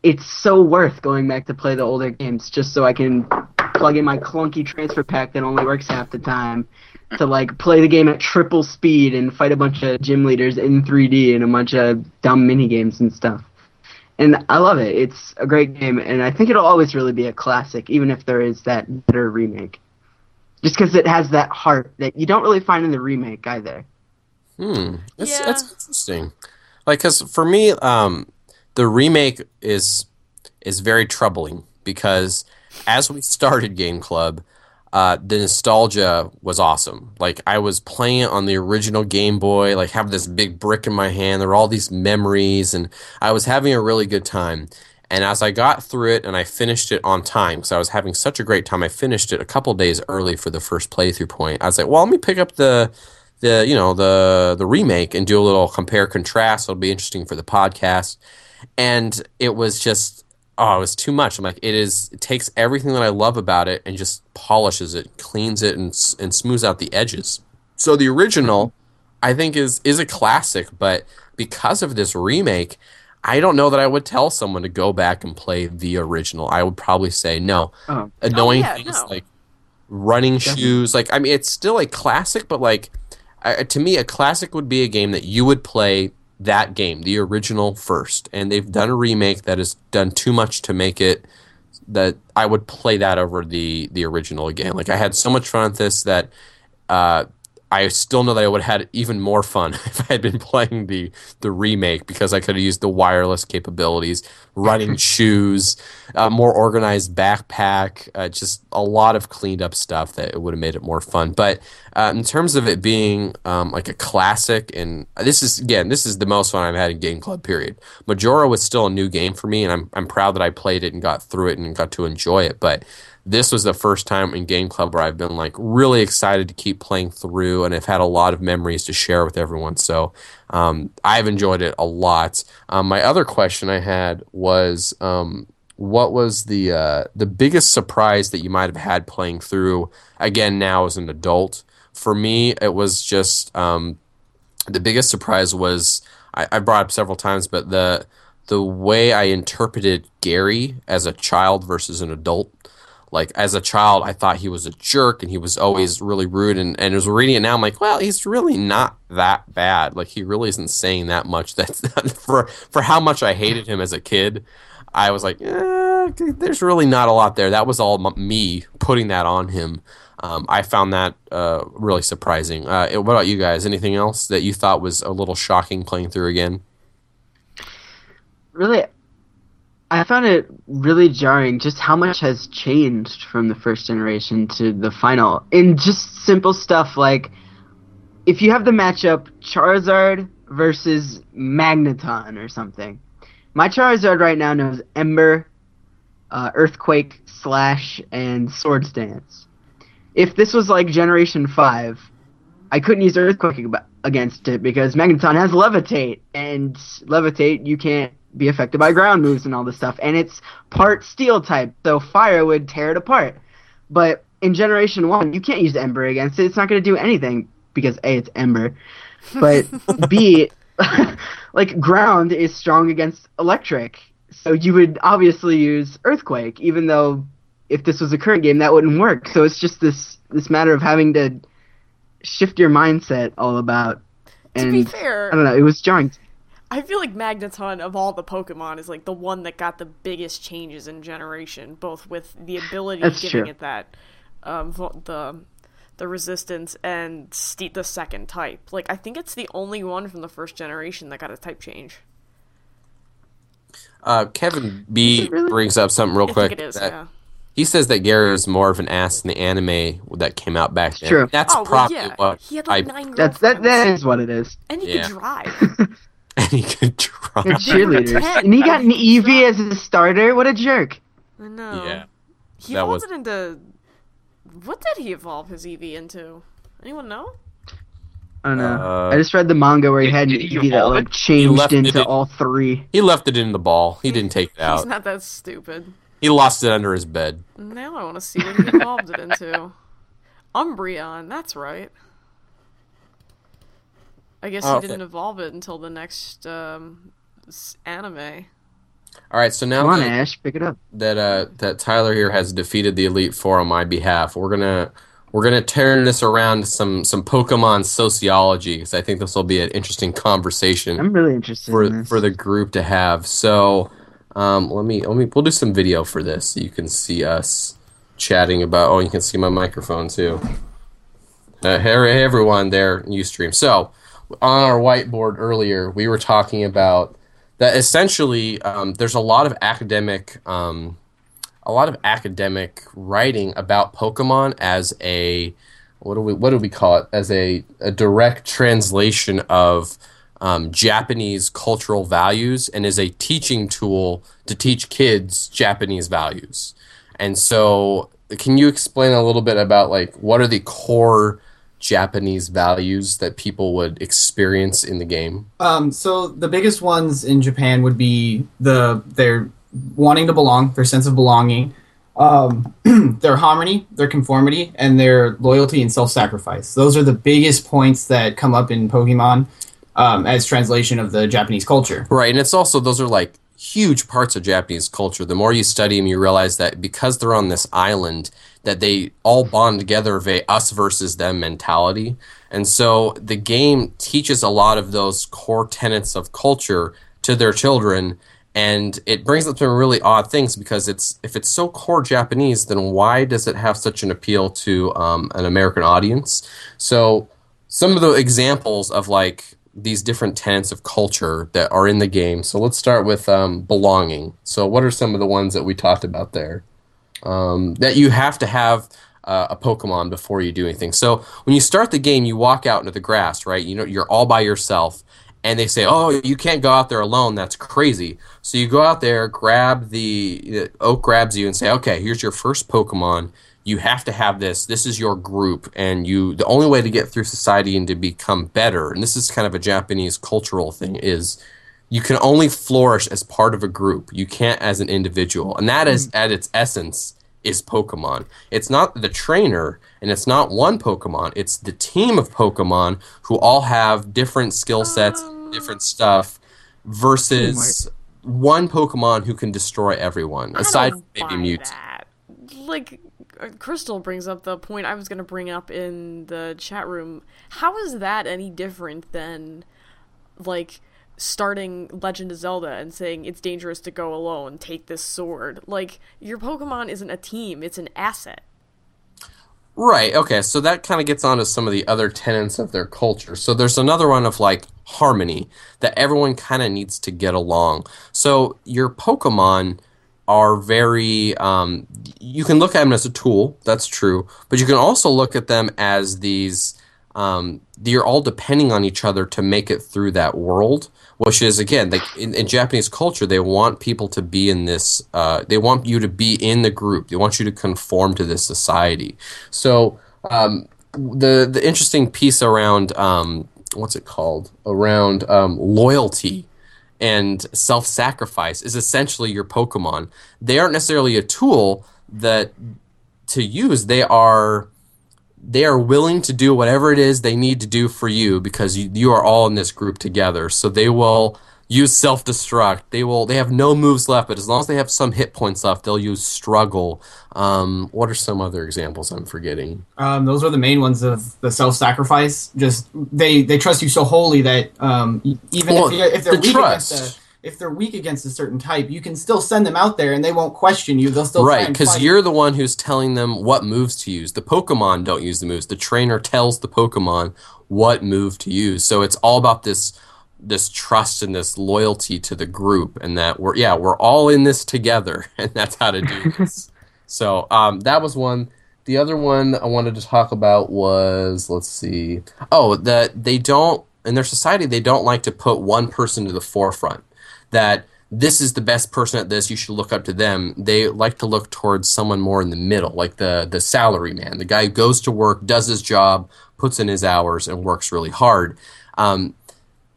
it's so worth going back to play the older games just so i can plug in my clunky transfer pack that only works half the time to like play the game at triple speed and fight a bunch of gym leaders in 3d and a bunch of dumb mini games and stuff and i love it it's a great game and i think it'll always really be a classic even if there is that better remake just because it has that heart that you don't really find in the remake either. Hmm. That's, Yeah. that's interesting. Like, cause for me, um, the remake is is very troubling because as we started Game Club, uh, the nostalgia was awesome. Like I was playing it on the original Game Boy, like having this big brick in my hand. There were all these memories, and I was having a really good time. And as I got through it and I finished it on time, because I was having such a great time, I finished it a couple days early for the first playthrough point. I was like, well, let me pick up the the you know the the remake and do a little compare contrast. It'll be interesting for the podcast. And it was just oh, it was too much. I'm like, it is. It takes everything that I love about it and just polishes it, cleans it, and and smooths out the edges. So the original, I think, is is a classic, but because of this remake, I don't know that I would tell someone to go back and play the original. I would probably say no. Oh. oh Annoying yeah, things no. like running shoes. Like I mean, it's still a classic, but like I, to me, a classic would be a game that you would play that game, the original first, and they've done a remake that has done too much to make it that I would play that over the the original again. Like I had so much fun with this that uh, I still know that I would have had even more fun *laughs* if I had been playing the the remake because I could have used the wireless capabilities, running *laughs* shoes, a more organized backpack, uh, just a lot of cleaned up stuff that it would have made it more fun. But uh, in terms of it being um, like a classic, and this is again, this is the most fun I've had in Game Club. Period. Majora was still a new game for me, and I'm I'm proud that I played it and got through it and got to enjoy it. But this was the first time in Game Club where I've been like really excited to keep playing through, and I've had a lot of memories to share with everyone. So um, I've enjoyed it a lot. Um, my other question I had was, um, what was the uh, the biggest surprise that you might have had playing through again now as an adult? For me, it was just um, the biggest surprise was I, I brought up several times, but the the way I interpreted Gary as a child versus an adult. Like as a child, I thought he was a jerk and he was always really rude. And and as we're reading it now, I'm like, well, he's really not that bad. Like he really isn't saying that much. *laughs* That's for for how much I hated him as a kid. I was like, eh, there's really not a lot there. That was all me putting that on him. Um, I found that uh, really surprising. Uh, what about you guys? Anything else that you thought was a little shocking playing through again? Really, I found it really jarring just how much has changed from the first generation to the final. In just simple stuff like if you have the matchup Charizard versus Magneton or something. My Charizard right now knows Ember, uh, Earthquake, Slash, and Swords Dance. If this was like Generation 5, I couldn't use Earthquake against it because Magneton has Levitate, and Levitate you can't be affected by ground moves and all this stuff, and it's part Steel type, so Fire would tear it apart. But in Generation 1, you can't use Ember against it, it's not going to do anything because A, it's Ember, but *laughs* B, *laughs* like Ground is strong against Electric, so you would obviously use Earthquake, even though if this was a current game, that wouldn't work. So it's just this this matter of having to shift your mindset all about. To be fair, I don't know, it was jarring. I feel like Magneton of all the Pokemon is like the one that got the biggest changes in generation, both with the ability That's giving true. it that um, the the resistance and ste- the second type. Like I think it's the only one from the first generation that got a type change. Uh, Kevin B really? brings up something real I quick. think it is. that- Yeah. He says that Gary is more of an ass in the anime that came out back then. true. That's oh well, probably yeah. what He had like I nine That's that. That is what it is. and he Yeah. could drive. *laughs* and he could drive. They're cheerleaders, and he got an Eevee as a starter. What a jerk! I know. Yeah, He that evolved was- it into. What did he evolve his Eevee into? Anyone know? I don't know. Uh, I just read the manga where he had an Did he Eevee that like changed into in- all three. he left it in the ball. He didn't take it out. He's out. not that stupid. He lost it under his bed. Now I want to see what he evolved it into. Umbreon, that's right. I guess Oh, he okay. didn't evolve it until the next um, anime. All right, so now Come on, that, Ash, pick it up. that uh that Tyler here has defeated the Elite Four on my behalf, we're gonna we're gonna turn this around to some some Pokemon sociology because I think this will be an interesting conversation. I'm really interested in for this. for the group to have. So, um, let me let me we'll do some video for this. So you can see us chatting about. Oh, you can see my microphone too. Uh, hey, everyone there, UStream. So, on our whiteboard earlier, we were talking about that. Essentially, um, there's a lot of academic. Um, a lot of academic writing about Pokemon as a what do we what do we call it as a, a direct translation of um, Japanese cultural values and is a teaching tool to teach kids Japanese values. And so, can you explain a little bit about like what are the core Japanese values that people would experience in the game? Um, so the biggest ones in Japan would be the their wanting to belong, their sense of belonging, um, *clears throat* their harmony, their conformity, and their loyalty and self-sacrifice. Those are the biggest points that come up in Pokemon um, as translation of the Japanese culture. Right, and it's also those are like huge parts of Japanese culture. The more you study them, you realize that because they're on this island, that they all bond together of a us versus them mentality. And so the game teaches a lot of those core tenets of culture to their children. And it brings up some really odd things because it's if it's so core Japanese, then why does it have such an appeal to um, an American audience? So some of the examples of like these different tenets of culture that are in the game. So let's start with um, belonging. So what are some of the ones that we talked about there? Um, that you have to have uh, a Pokemon before you do anything. So when you start the game, you walk out into the grass, right? You know you're all by yourself, and they say, "Oh, you can't go out there alone. That's crazy." So you go out there, grab the, the Oak grabs you, and say, "Okay, here's your first Pokemon." You have to have this this is your group and you the only way to get through society and to become better and this is kind of a japanese cultural thing is you can only flourish as part of a group. You can't as an individual. And that is at its essence is pokemon. It's not the trainer and it's not one pokemon. It's the team of pokemon who all have different skill sets different stuff versus one pokemon who can destroy everyone aside from maybe mewtwo. Like Uh, Crystal brings up the point I was going to bring up in the chat room. How is that any different than like starting Legend of Zelda and saying it's dangerous to go alone, take this sword? Like your Pokemon isn't a team, it's an asset. Right. Okay. So that kind of gets onto some of the other tenets of their culture. So there's another one of like harmony that everyone kind of needs to get along. So your Pokemon are very. Um, you can look at them as a tool. That's true. But you can also look at them as these. Um, you're all depending on each other to make it through that world, which is again, like in, in Japanese culture, they want people to be in this. Uh, they want you to be in the group. They want you to conform to this society. So um, the the interesting piece around um, what's it called around um, loyalty and self sacrifice is essentially your Pokemon. They aren't necessarily a tool that to use. They are they are willing to do whatever it is they need to do for you because you, you are all in this group together. So they will use self destruct. They will. They have no moves left, but as long as they have some hit points left, they'll use struggle. Um, what are some other examples I'm forgetting? Um, those are the main ones of the self-sacrifice. Just they they trust you so wholly that um, even Well, if, if they're the weak trust. against a if they're weak against a certain type, you can still send them out there and they won't question you. They'll still right, because you're the one who's telling them what moves to use. The Pokemon don't use the moves. The trainer tells the Pokemon what move to use. So it's all about this this trust and this loyalty to the group, and that we're yeah we're all in this together, *laughs* and that's how to do this. *laughs* so um, that was one. The other one I wanted to talk about was let's see. Oh, that they don't in their society they don't like to put one person to the forefront. That this is the best person at this. You should look up to them. They like to look towards someone more in the middle, like the the salary man, the guy who goes to work, does his job, puts in his hours, and works really hard. Um,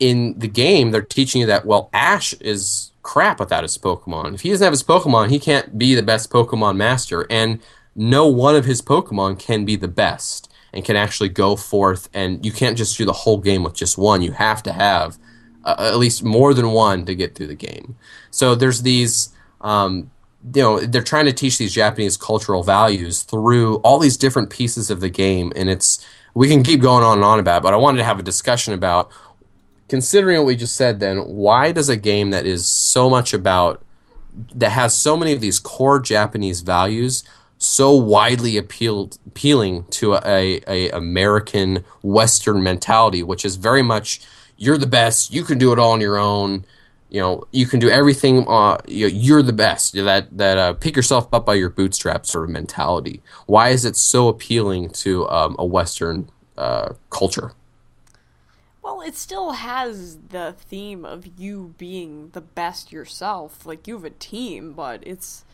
in the game, they're teaching you that well, Ash is crap without his Pokemon. If he doesn't have his Pokemon, he can't be the best Pokemon master, and no one of his Pokemon can be the best and can actually go forth. And you can't just do the whole game with just one. You have to have uh, at least more than one to get through the game. So there's these. Um, you know they're trying to teach these Japanese cultural values through all these different pieces of the game, and it's we can keep going on and on about it. But I wanted to have a discussion about considering what we just said. Then why does a game that is so much about that has so many of these core Japanese values so widely appealed appealing to a, a American Western mentality, which is very much you're the best, you can do it all on your own. You know, you can do everything. Uh, you you're the best. That that uh, pick yourself up by your bootstraps sort of mentality. Why is it so appealing to um, a Western uh, culture? Well, it still has the theme of you being the best yourself. Like you have a team, but it's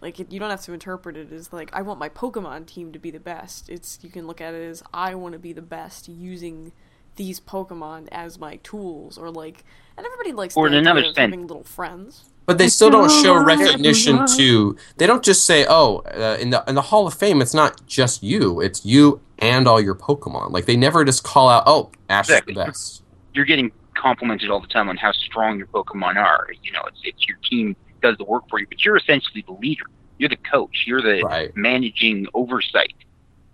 like it, you don't have to interpret it as like I want my Pokemon team to be the best. It's you can look at it as I want to be the best using these Pokemon as my tools, or like, and everybody likes Or the another having little friends. But they still don't show *laughs* recognition to. They don't just say, "Oh, uh, in the in the Hall of Fame, it's not just you; it's you and all your Pokemon." Like they never just call out, "Oh, Ash Exactly. is the best." You're getting complimented all the time on how strong your Pokemon are. You know, it's it's your team does the work for you, but you're essentially the leader. You're the coach. You're the Right. managing oversight.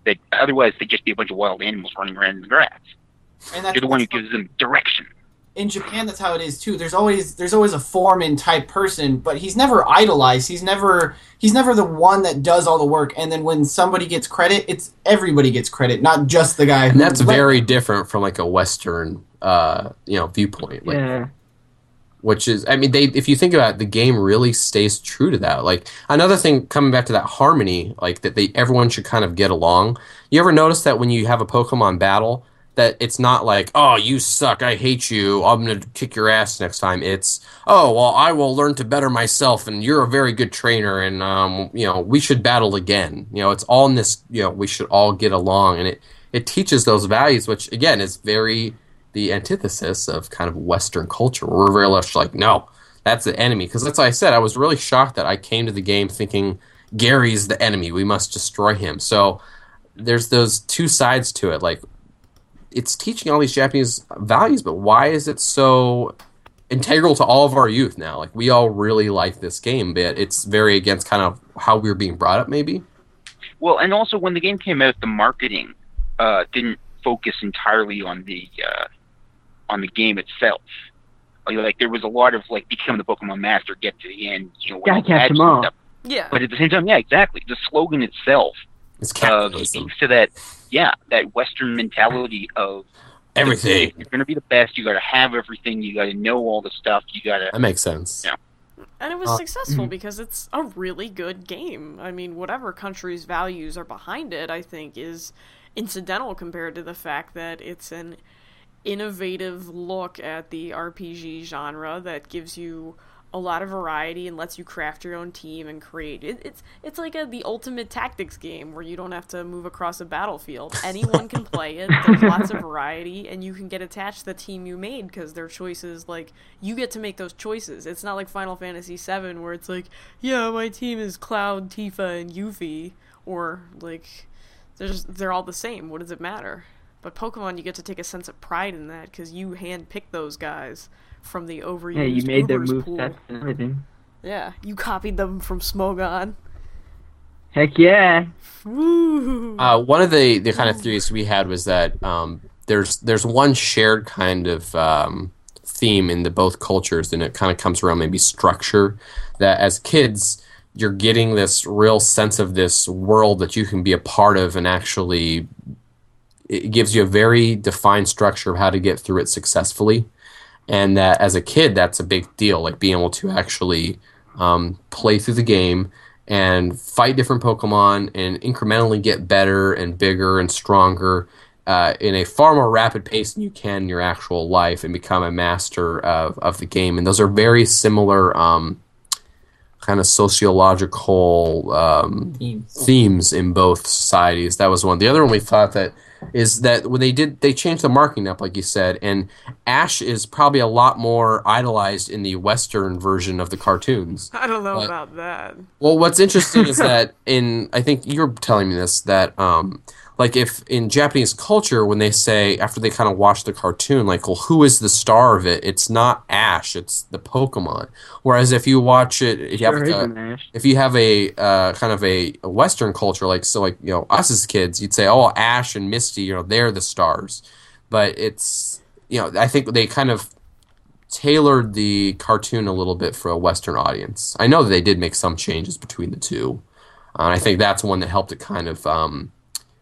That otherwise they'd just be a bunch of wild animals running around in the grass. and that's, You're the one who gives them direction. In Japan that's how it is too. There's always there's always a foreman type person, but he's never idolized. He's never he's never the one that does all the work. And then when somebody gets credit, it's everybody gets credit, not just the guy. And that's let- very different from like a Western, uh, you know, viewpoint. Like, Yeah. which is i mean they if you think about it the game really stays true to that like another thing coming back to that harmony like that they everyone should kind of get along you ever notice that when you have a pokemon battle that it's not like oh you suck i hate you i'm going to kick your ass next time it's oh well i will learn to better myself and you're a very good trainer and um, you know we should battle again you know it's all in this you know we should all get along and it it teaches those values which again is very the antithesis of kind of Western culture. We're very much like, no, that's the enemy. Because that's why I said I was really shocked that I came to the game thinking Gary's the enemy. We must destroy him. So there's those two sides to it. Like it's teaching all these Japanese values, but why is it so integral to all of our youth now? Like we all really like this game, but it's very against kind of how we were being brought up, maybe. Well, and also when the game came out, the marketing uh, didn't focus entirely on the uh, on the game itself. Like, Like there was a lot of like become the Pokemon master, get to the end, you know, Gotta all the catch 'em ads and all. stuff. Yeah. But at the same time, yeah, exactly. The slogan itself It's uh, capitalism. speaks to that, yeah, that Western mentality of Everything. if you're going to be the best, you got to have everything, you got to know all the stuff, you got to. That makes sense. Yeah. And it was Uh, successful because it's a really good game. I mean, whatever country's values are behind it, I think, is incidental compared to the fact that it's an innovative look at the RPG genre that gives you a lot of variety and lets you craft your own team and create. It, it's it's like a, the ultimate tactics game where you don't have to move across a battlefield. *laughs* Anyone can play it. There's lots of variety, and you can get attached to the team you made because their choices like you get to make those choices. It's not like Final Fantasy VII where it's like, yeah, my team is Cloud, Tifa, and Yuffie, or like, there's they're all the same. What does it matter? But Pokemon, you get to take a sense of pride in that because you handpick those guys from the overused Yeah, you made their move pool. sets and everything. Yeah, you copied them from Smogon. Heck yeah. Woo! Uh, one of the, the kind of theories we had was that um, there's there's one shared kind of um, theme in the both cultures, and it kind of comes around maybe structure. That as kids, you're getting this real sense of this world that you can be a part of, and actually, it gives you a very defined structure of how to get through it successfully. And that as a kid, that's a big deal, like being able to actually um, play through the game and fight different Pokemon and incrementally get better and bigger and stronger uh, in a far more rapid pace than you can in your actual life and become a master of, of the game. And those are very similar um, kind of sociological um, Teams. themes in both societies. That was one. The other one we thought that is that when they did they changed the marketing up, like you said, and Ash is probably a lot more idolized in the Western version of the cartoons. I don't know But- about that. Well, what's interesting is *laughs* that in I think you're telling me this that um like if in Japanese culture when they say after they kind of watch the cartoon like well who is the star of it it's not Ash it's the Pokemon whereas if you watch it if you have like, a, if you have a uh, kind of a, a Western culture, like so, like you know, us as kids, you'd say, "Oh, Ash and Misty, you know, they're the stars." But it's you know, I think they kind of tailored the cartoon a little bit for a Western audience. I know that they did make some changes between the two, uh, and I think that's one that helped it kind of um,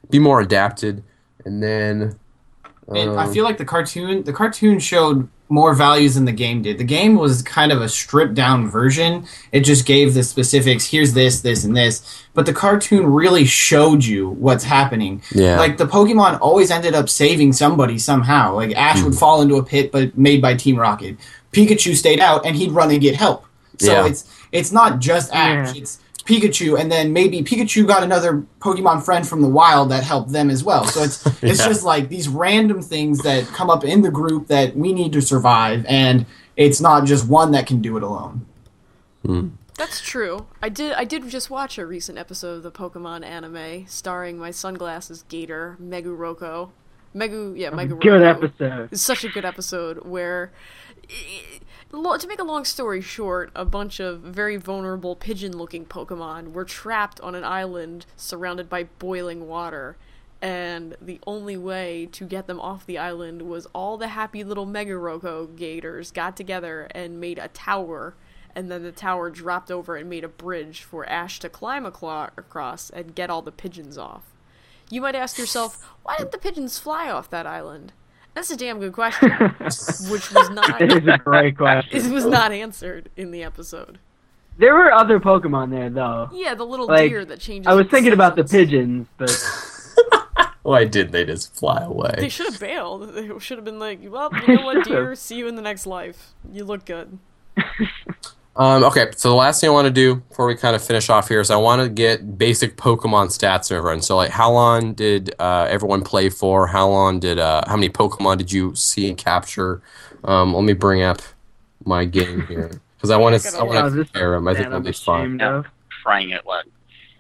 be more adapted. And then, And I um, feel like the cartoon the cartoon showed more values than the game did. The game was kind of a stripped down version. It just gave the specifics, here's this, this, and this. But the cartoon really showed you what's happening. Yeah. Like the Pokemon always ended up saving somebody somehow. Like Ash Hmm. would fall into a pit but made by Team Rocket. Pikachu stayed out and he'd run and get help. So Yeah. it's it's not just Ash. Yeah. It's Pikachu, and then maybe Pikachu got another Pokemon friend from the wild that helped them as well. So it's *laughs* it's just like these random things that come up in the group that we need to survive, and it's not just one that can do it alone. Hmm. That's true. I did. I did just watch a recent episode of the Pokemon anime starring my sunglasses Gator Meguroko. Megu, yeah, Meguroko. Good episode. It's such a good episode where, lo- to make a long story short, a bunch of very vulnerable pigeon-looking Pokemon were trapped on an island surrounded by boiling water. And the only way to get them off the island was all the happy little Meguroko gators got together and made a tower, and then the tower dropped over and made a bridge for Ash to climb across and get all the pigeons off. You might ask yourself, why did the pigeons fly off that island? That's a damn good question, *laughs* which was not It is a great question. it was not answered in the episode. There were other Pokemon there though. Yeah, the little Like, deer that changes. I was its thinking about the pigeons, but *laughs* why did they just fly away? They should have bailed. *laughs* They should have been like, "Well, you know what, deer? See you in the next life. You look good." Um, okay, so the last thing I want to do before we kind of finish off here is I want to get basic Pokemon stats from everyone. So, like, how long did uh, everyone play for? How long did uh, how many Pokemon did you see and capture? Um, let me bring up my game here because I want to I Oh, want to compare them. I think that'll I'm be fun. of. Trying it like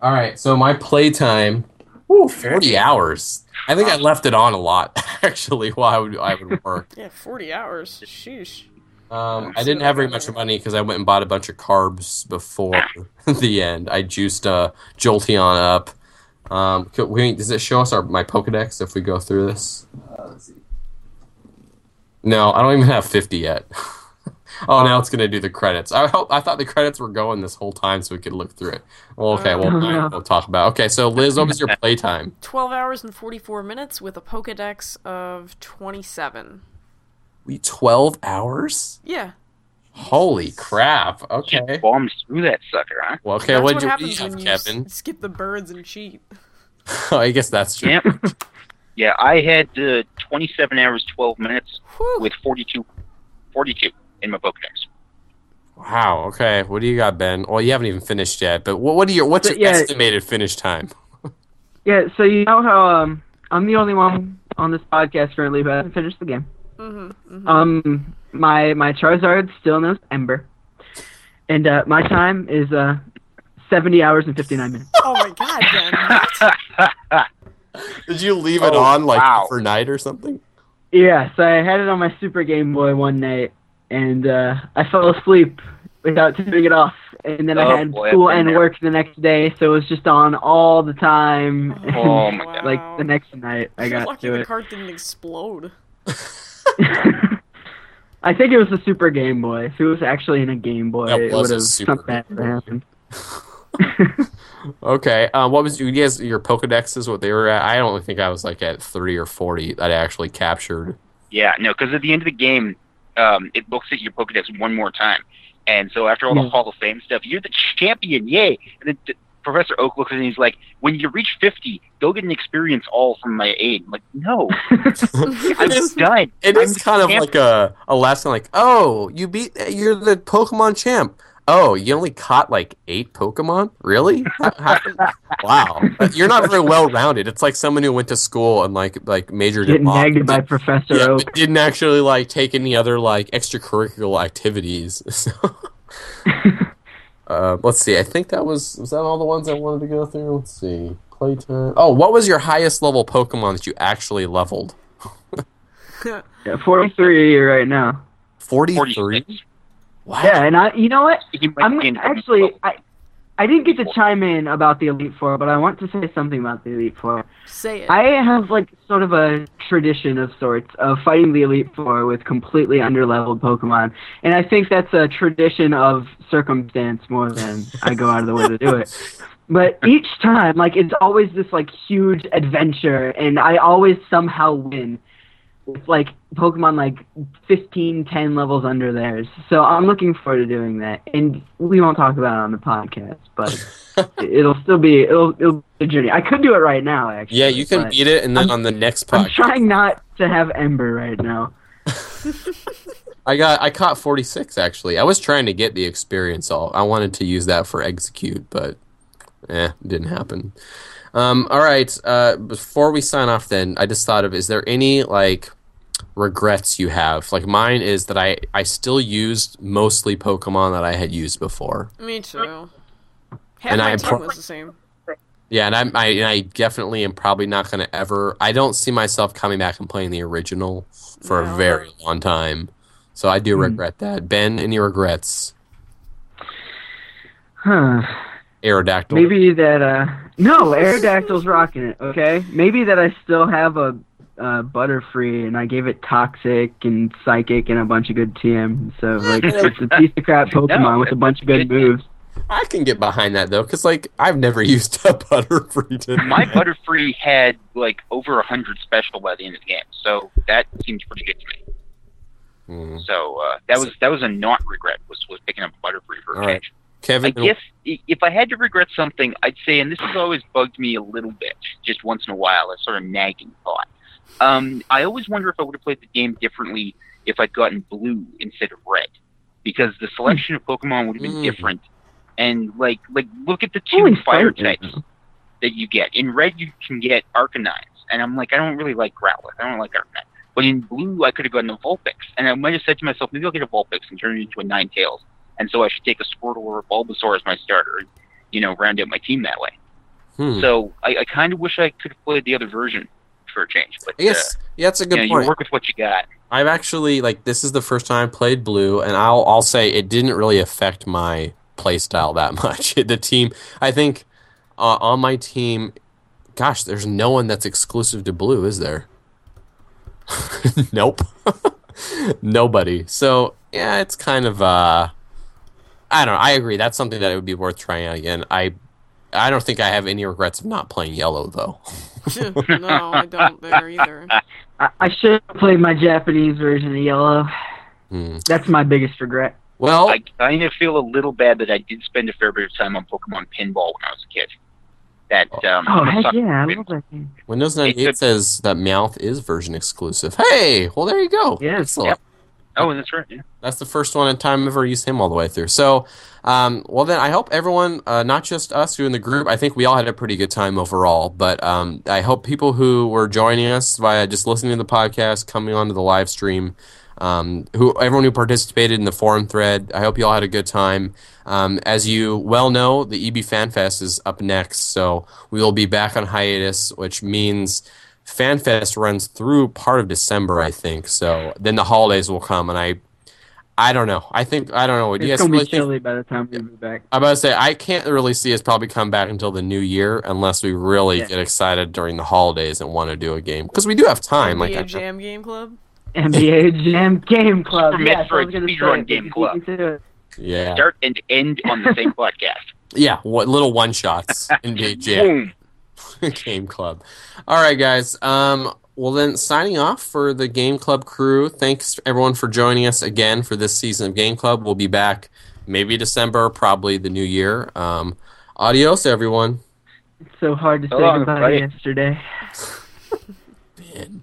All right, so my playtime, whew, forty hours. I think I left it on a lot *laughs* actually while I would I would work. Yeah, forty hours. Sheesh. Um, I didn't have very much money because I went and bought a bunch of carbs before *laughs* the end. I juiced uh, Jolteon up. Um, could we, does it show us our my Pokedex if we go through this? Uh, let's see. No, I don't even have fifty yet. *laughs* oh, now it's gonna do the credits. I hope I thought the credits were going this whole time so we could look through it. Well, okay, well, Oh, fine, we'll talk about. Okay, so Liz, what was your *laughs* playtime? Twelve hours and forty-four minutes with a Pokedex of twenty-seven. We twelve hours. Yeah, Holy crap! Okay. bombs through that sucker, huh? Well, okay. that's What what you happens have, when you Kevin? s- skip the birds and cheat. *laughs* *laughs* I guess that's true. Yep. yeah, I had uh, 27 hours, 12 minutes Whew. with 42, 42 in my Pokedex. Wow. Okay. What do you got, Ben? Well, you haven't even finished yet. But what, what are your what's But your yeah- estimated finish time? *laughs* Yeah, so you know how um I'm the only one on this podcast currently who hasn't finished the game. Mm-hmm, Um, my my Charizard still knows Ember, and uh, my time is uh 70 hours and 59 minutes. *laughs* Oh my god, *laughs* Did you leave it Oh, on like wow. night or something? Yeah, so I had it on my Super Game Boy one night, and uh, I fell asleep without turning it off. And then Oh, I had boy, school and there. work the next day, so it was just on all the time. Oh my God. *laughs* like the next night, I You're got lucky to the it. cart didn't explode. *laughs* I think it was the Super Game Boy. If it was actually in a Game Boy, That it would have something bad Game would Boy. happen. *laughs* Okay. Um, what was you guys your Pokedexes? What they were at? I don't think I was like at thirty or forty that I actually captured. Yeah, no, because at the end of the game, um, it looks at your Pokedex one more time, and so after all the Hall of Fame stuff, you're the champion, yay! And then t- Professor Oak looks at it and he's like, "When you reach 50, go get an experience all from my aid." I'm like, "No, *laughs* I'm It is- done. It I'm is the kind of like a a lesson, like, oh, you beat, you're the Pokemon champ. Oh, you only caught like eight Pokemon? Really? How- how- *laughs* wow, you're not very well rounded. It's like someone who went to school and like like majored in Getting law, nagged by but- Professor yeah, Oak. didn't actually like take any other like extracurricular activities. *laughs* So, uh, let's see. I think that was was that all the ones I wanted to go through. Let's see. Playtime. Oh, what was your highest level Pokemon that you actually leveled? *laughs* Yeah, 43 right now. Forty three. 46. Wow. Yeah, and I, you know what? I'm actually, I, I didn't get to chime in about the Elite Four, but I want to say something about the Elite Four. Say it. I have like sort of a tradition of sorts of fighting the Elite Four with completely underleveled Pokemon, and I think that's a tradition of circumstance more than I go out of the way to do it. But each time, like it's always this like huge adventure, and I always somehow win like Pokemon like 15, 10 levels under theirs. So I'm looking forward to doing that, and we won't talk about it on the podcast, but *laughs* it'll still be it'll it'll be a journey. I could do it right now, actually. Yeah, you can beat it, and then I'm- on the next podcast. I'm trying not to have Ember right now. *laughs* I got I caught forty six. Actually, I was trying to get the experience all. I wanted to use that for Exeggcute, but eh, didn't happen. Um, all right. Uh, before we sign off, then I just thought of: is there any like regrets you have? Like mine is that I I still used mostly Pokemon that I had used before. Me too. Half And I pro- was the same. Yeah, and I'm, I and I definitely am probably not going to ever. I don't see myself coming back and playing the original for a very long time. So I do regret that. Ben, any regrets? Huh. Aerodactyl. Maybe that uh no, Aerodactyl's rocking it, okay? Maybe that I still have a uh, Butterfree and I gave it Toxic and Psychic and a bunch of good TM. So like *laughs* it's a piece of crap Pokemon No, with a bunch of good it- it- moves. I can get behind that though, because like I've never *laughs* used a Butterfree. To My *laughs* Butterfree had like over a hundred special by the end of the game, so that seems pretty good to me. Hmm. So uh, that was that was a not regret was was picking up Butterfree for a All right. Change. I Kevin, guess if I had to regret something, I'd say, and this has always bugged me a little bit, just once in a while, a sort of nagging thought. Um, I always wonder if I would have played the game differently if I'd gotten blue instead of red, because the selection of Pokemon would have been Mm. different. And like, like look at the two Holy fire types that you get. In red, you can get Arcanines, and I'm like, I don't really like Growlithe. I don't like Arcanine. But in blue, I could have gotten a Vulpix, and I might have said to myself, maybe I'll get a Vulpix and turn it into a Ninetales, and so I should take a Squirtle or a Bulbasaur as my starter, and you know, round out my team that way. hmm. So I, I kind of wish I could have played the other version for a change. But yes, yeah, that's a uh, good you know, point. you work with what you got. I've actually like this is the first time I played blue, and I'll I'll say it didn't really affect my play style that *laughs* much. *laughs* the team, I think, uh, on my team, gosh, there's no one that's exclusive to blue, is there? *laughs* nope, nobody. So yeah, it's kind of uh, I don't know. I agree. That's something that it would be worth trying out again. I I don't think I have any regrets of not playing yellow though. no, I don't there either. *laughs* I, I should have played my Japanese version of Yellow. Hmm. That's my biggest regret. Well, I kind of feel a little bad that I did spend a fair bit of time on Pokemon Pinball when I was a kid. That um, Oh heck yeah, I love that game. Windows 98 says that Meowth is version exclusive. Hey, well there you go. Yes, Excellent. yep. Oh, that's right. Yeah. That's the first one in time I've ever used him all the way through. So, um, well then I hope everyone, uh, not just us who in the group, I think we all had a pretty good time overall. But um, I hope people who were joining us via just listening to the podcast, coming onto the live stream, Um, who everyone who participated in the forum thread. I hope you all had a good time. Um, as you well know, the EB FanFest is up next, so we will be back on hiatus, which means FanFest runs through part of December, I think. So then the holidays will come, and I, I don't know. I think I don't know. Do you It's guys gonna really be think? chilly by the time we move back. I'm about to say I can't really see us probably come back until the new year unless we really Yeah. get excited during the holidays and want to do a game because we do have time. Like NBA I- Jam Game Club. NBA Jam Game Club. Super Yes, I was Metroid Speedrun Game Club. beat me to it. yeah, Start and end on the same *laughs* podcast. yeah, what little one shots in the jam Boom. *laughs* game club. All right, guys. Um, well then, signing off for the game club crew. Thanks everyone for joining us again for this season of Game Club. We'll be back maybe December, probably the new year. Um, adios, everyone. It's so hard to So say long, goodbye buddy. yesterday. *laughs* Man.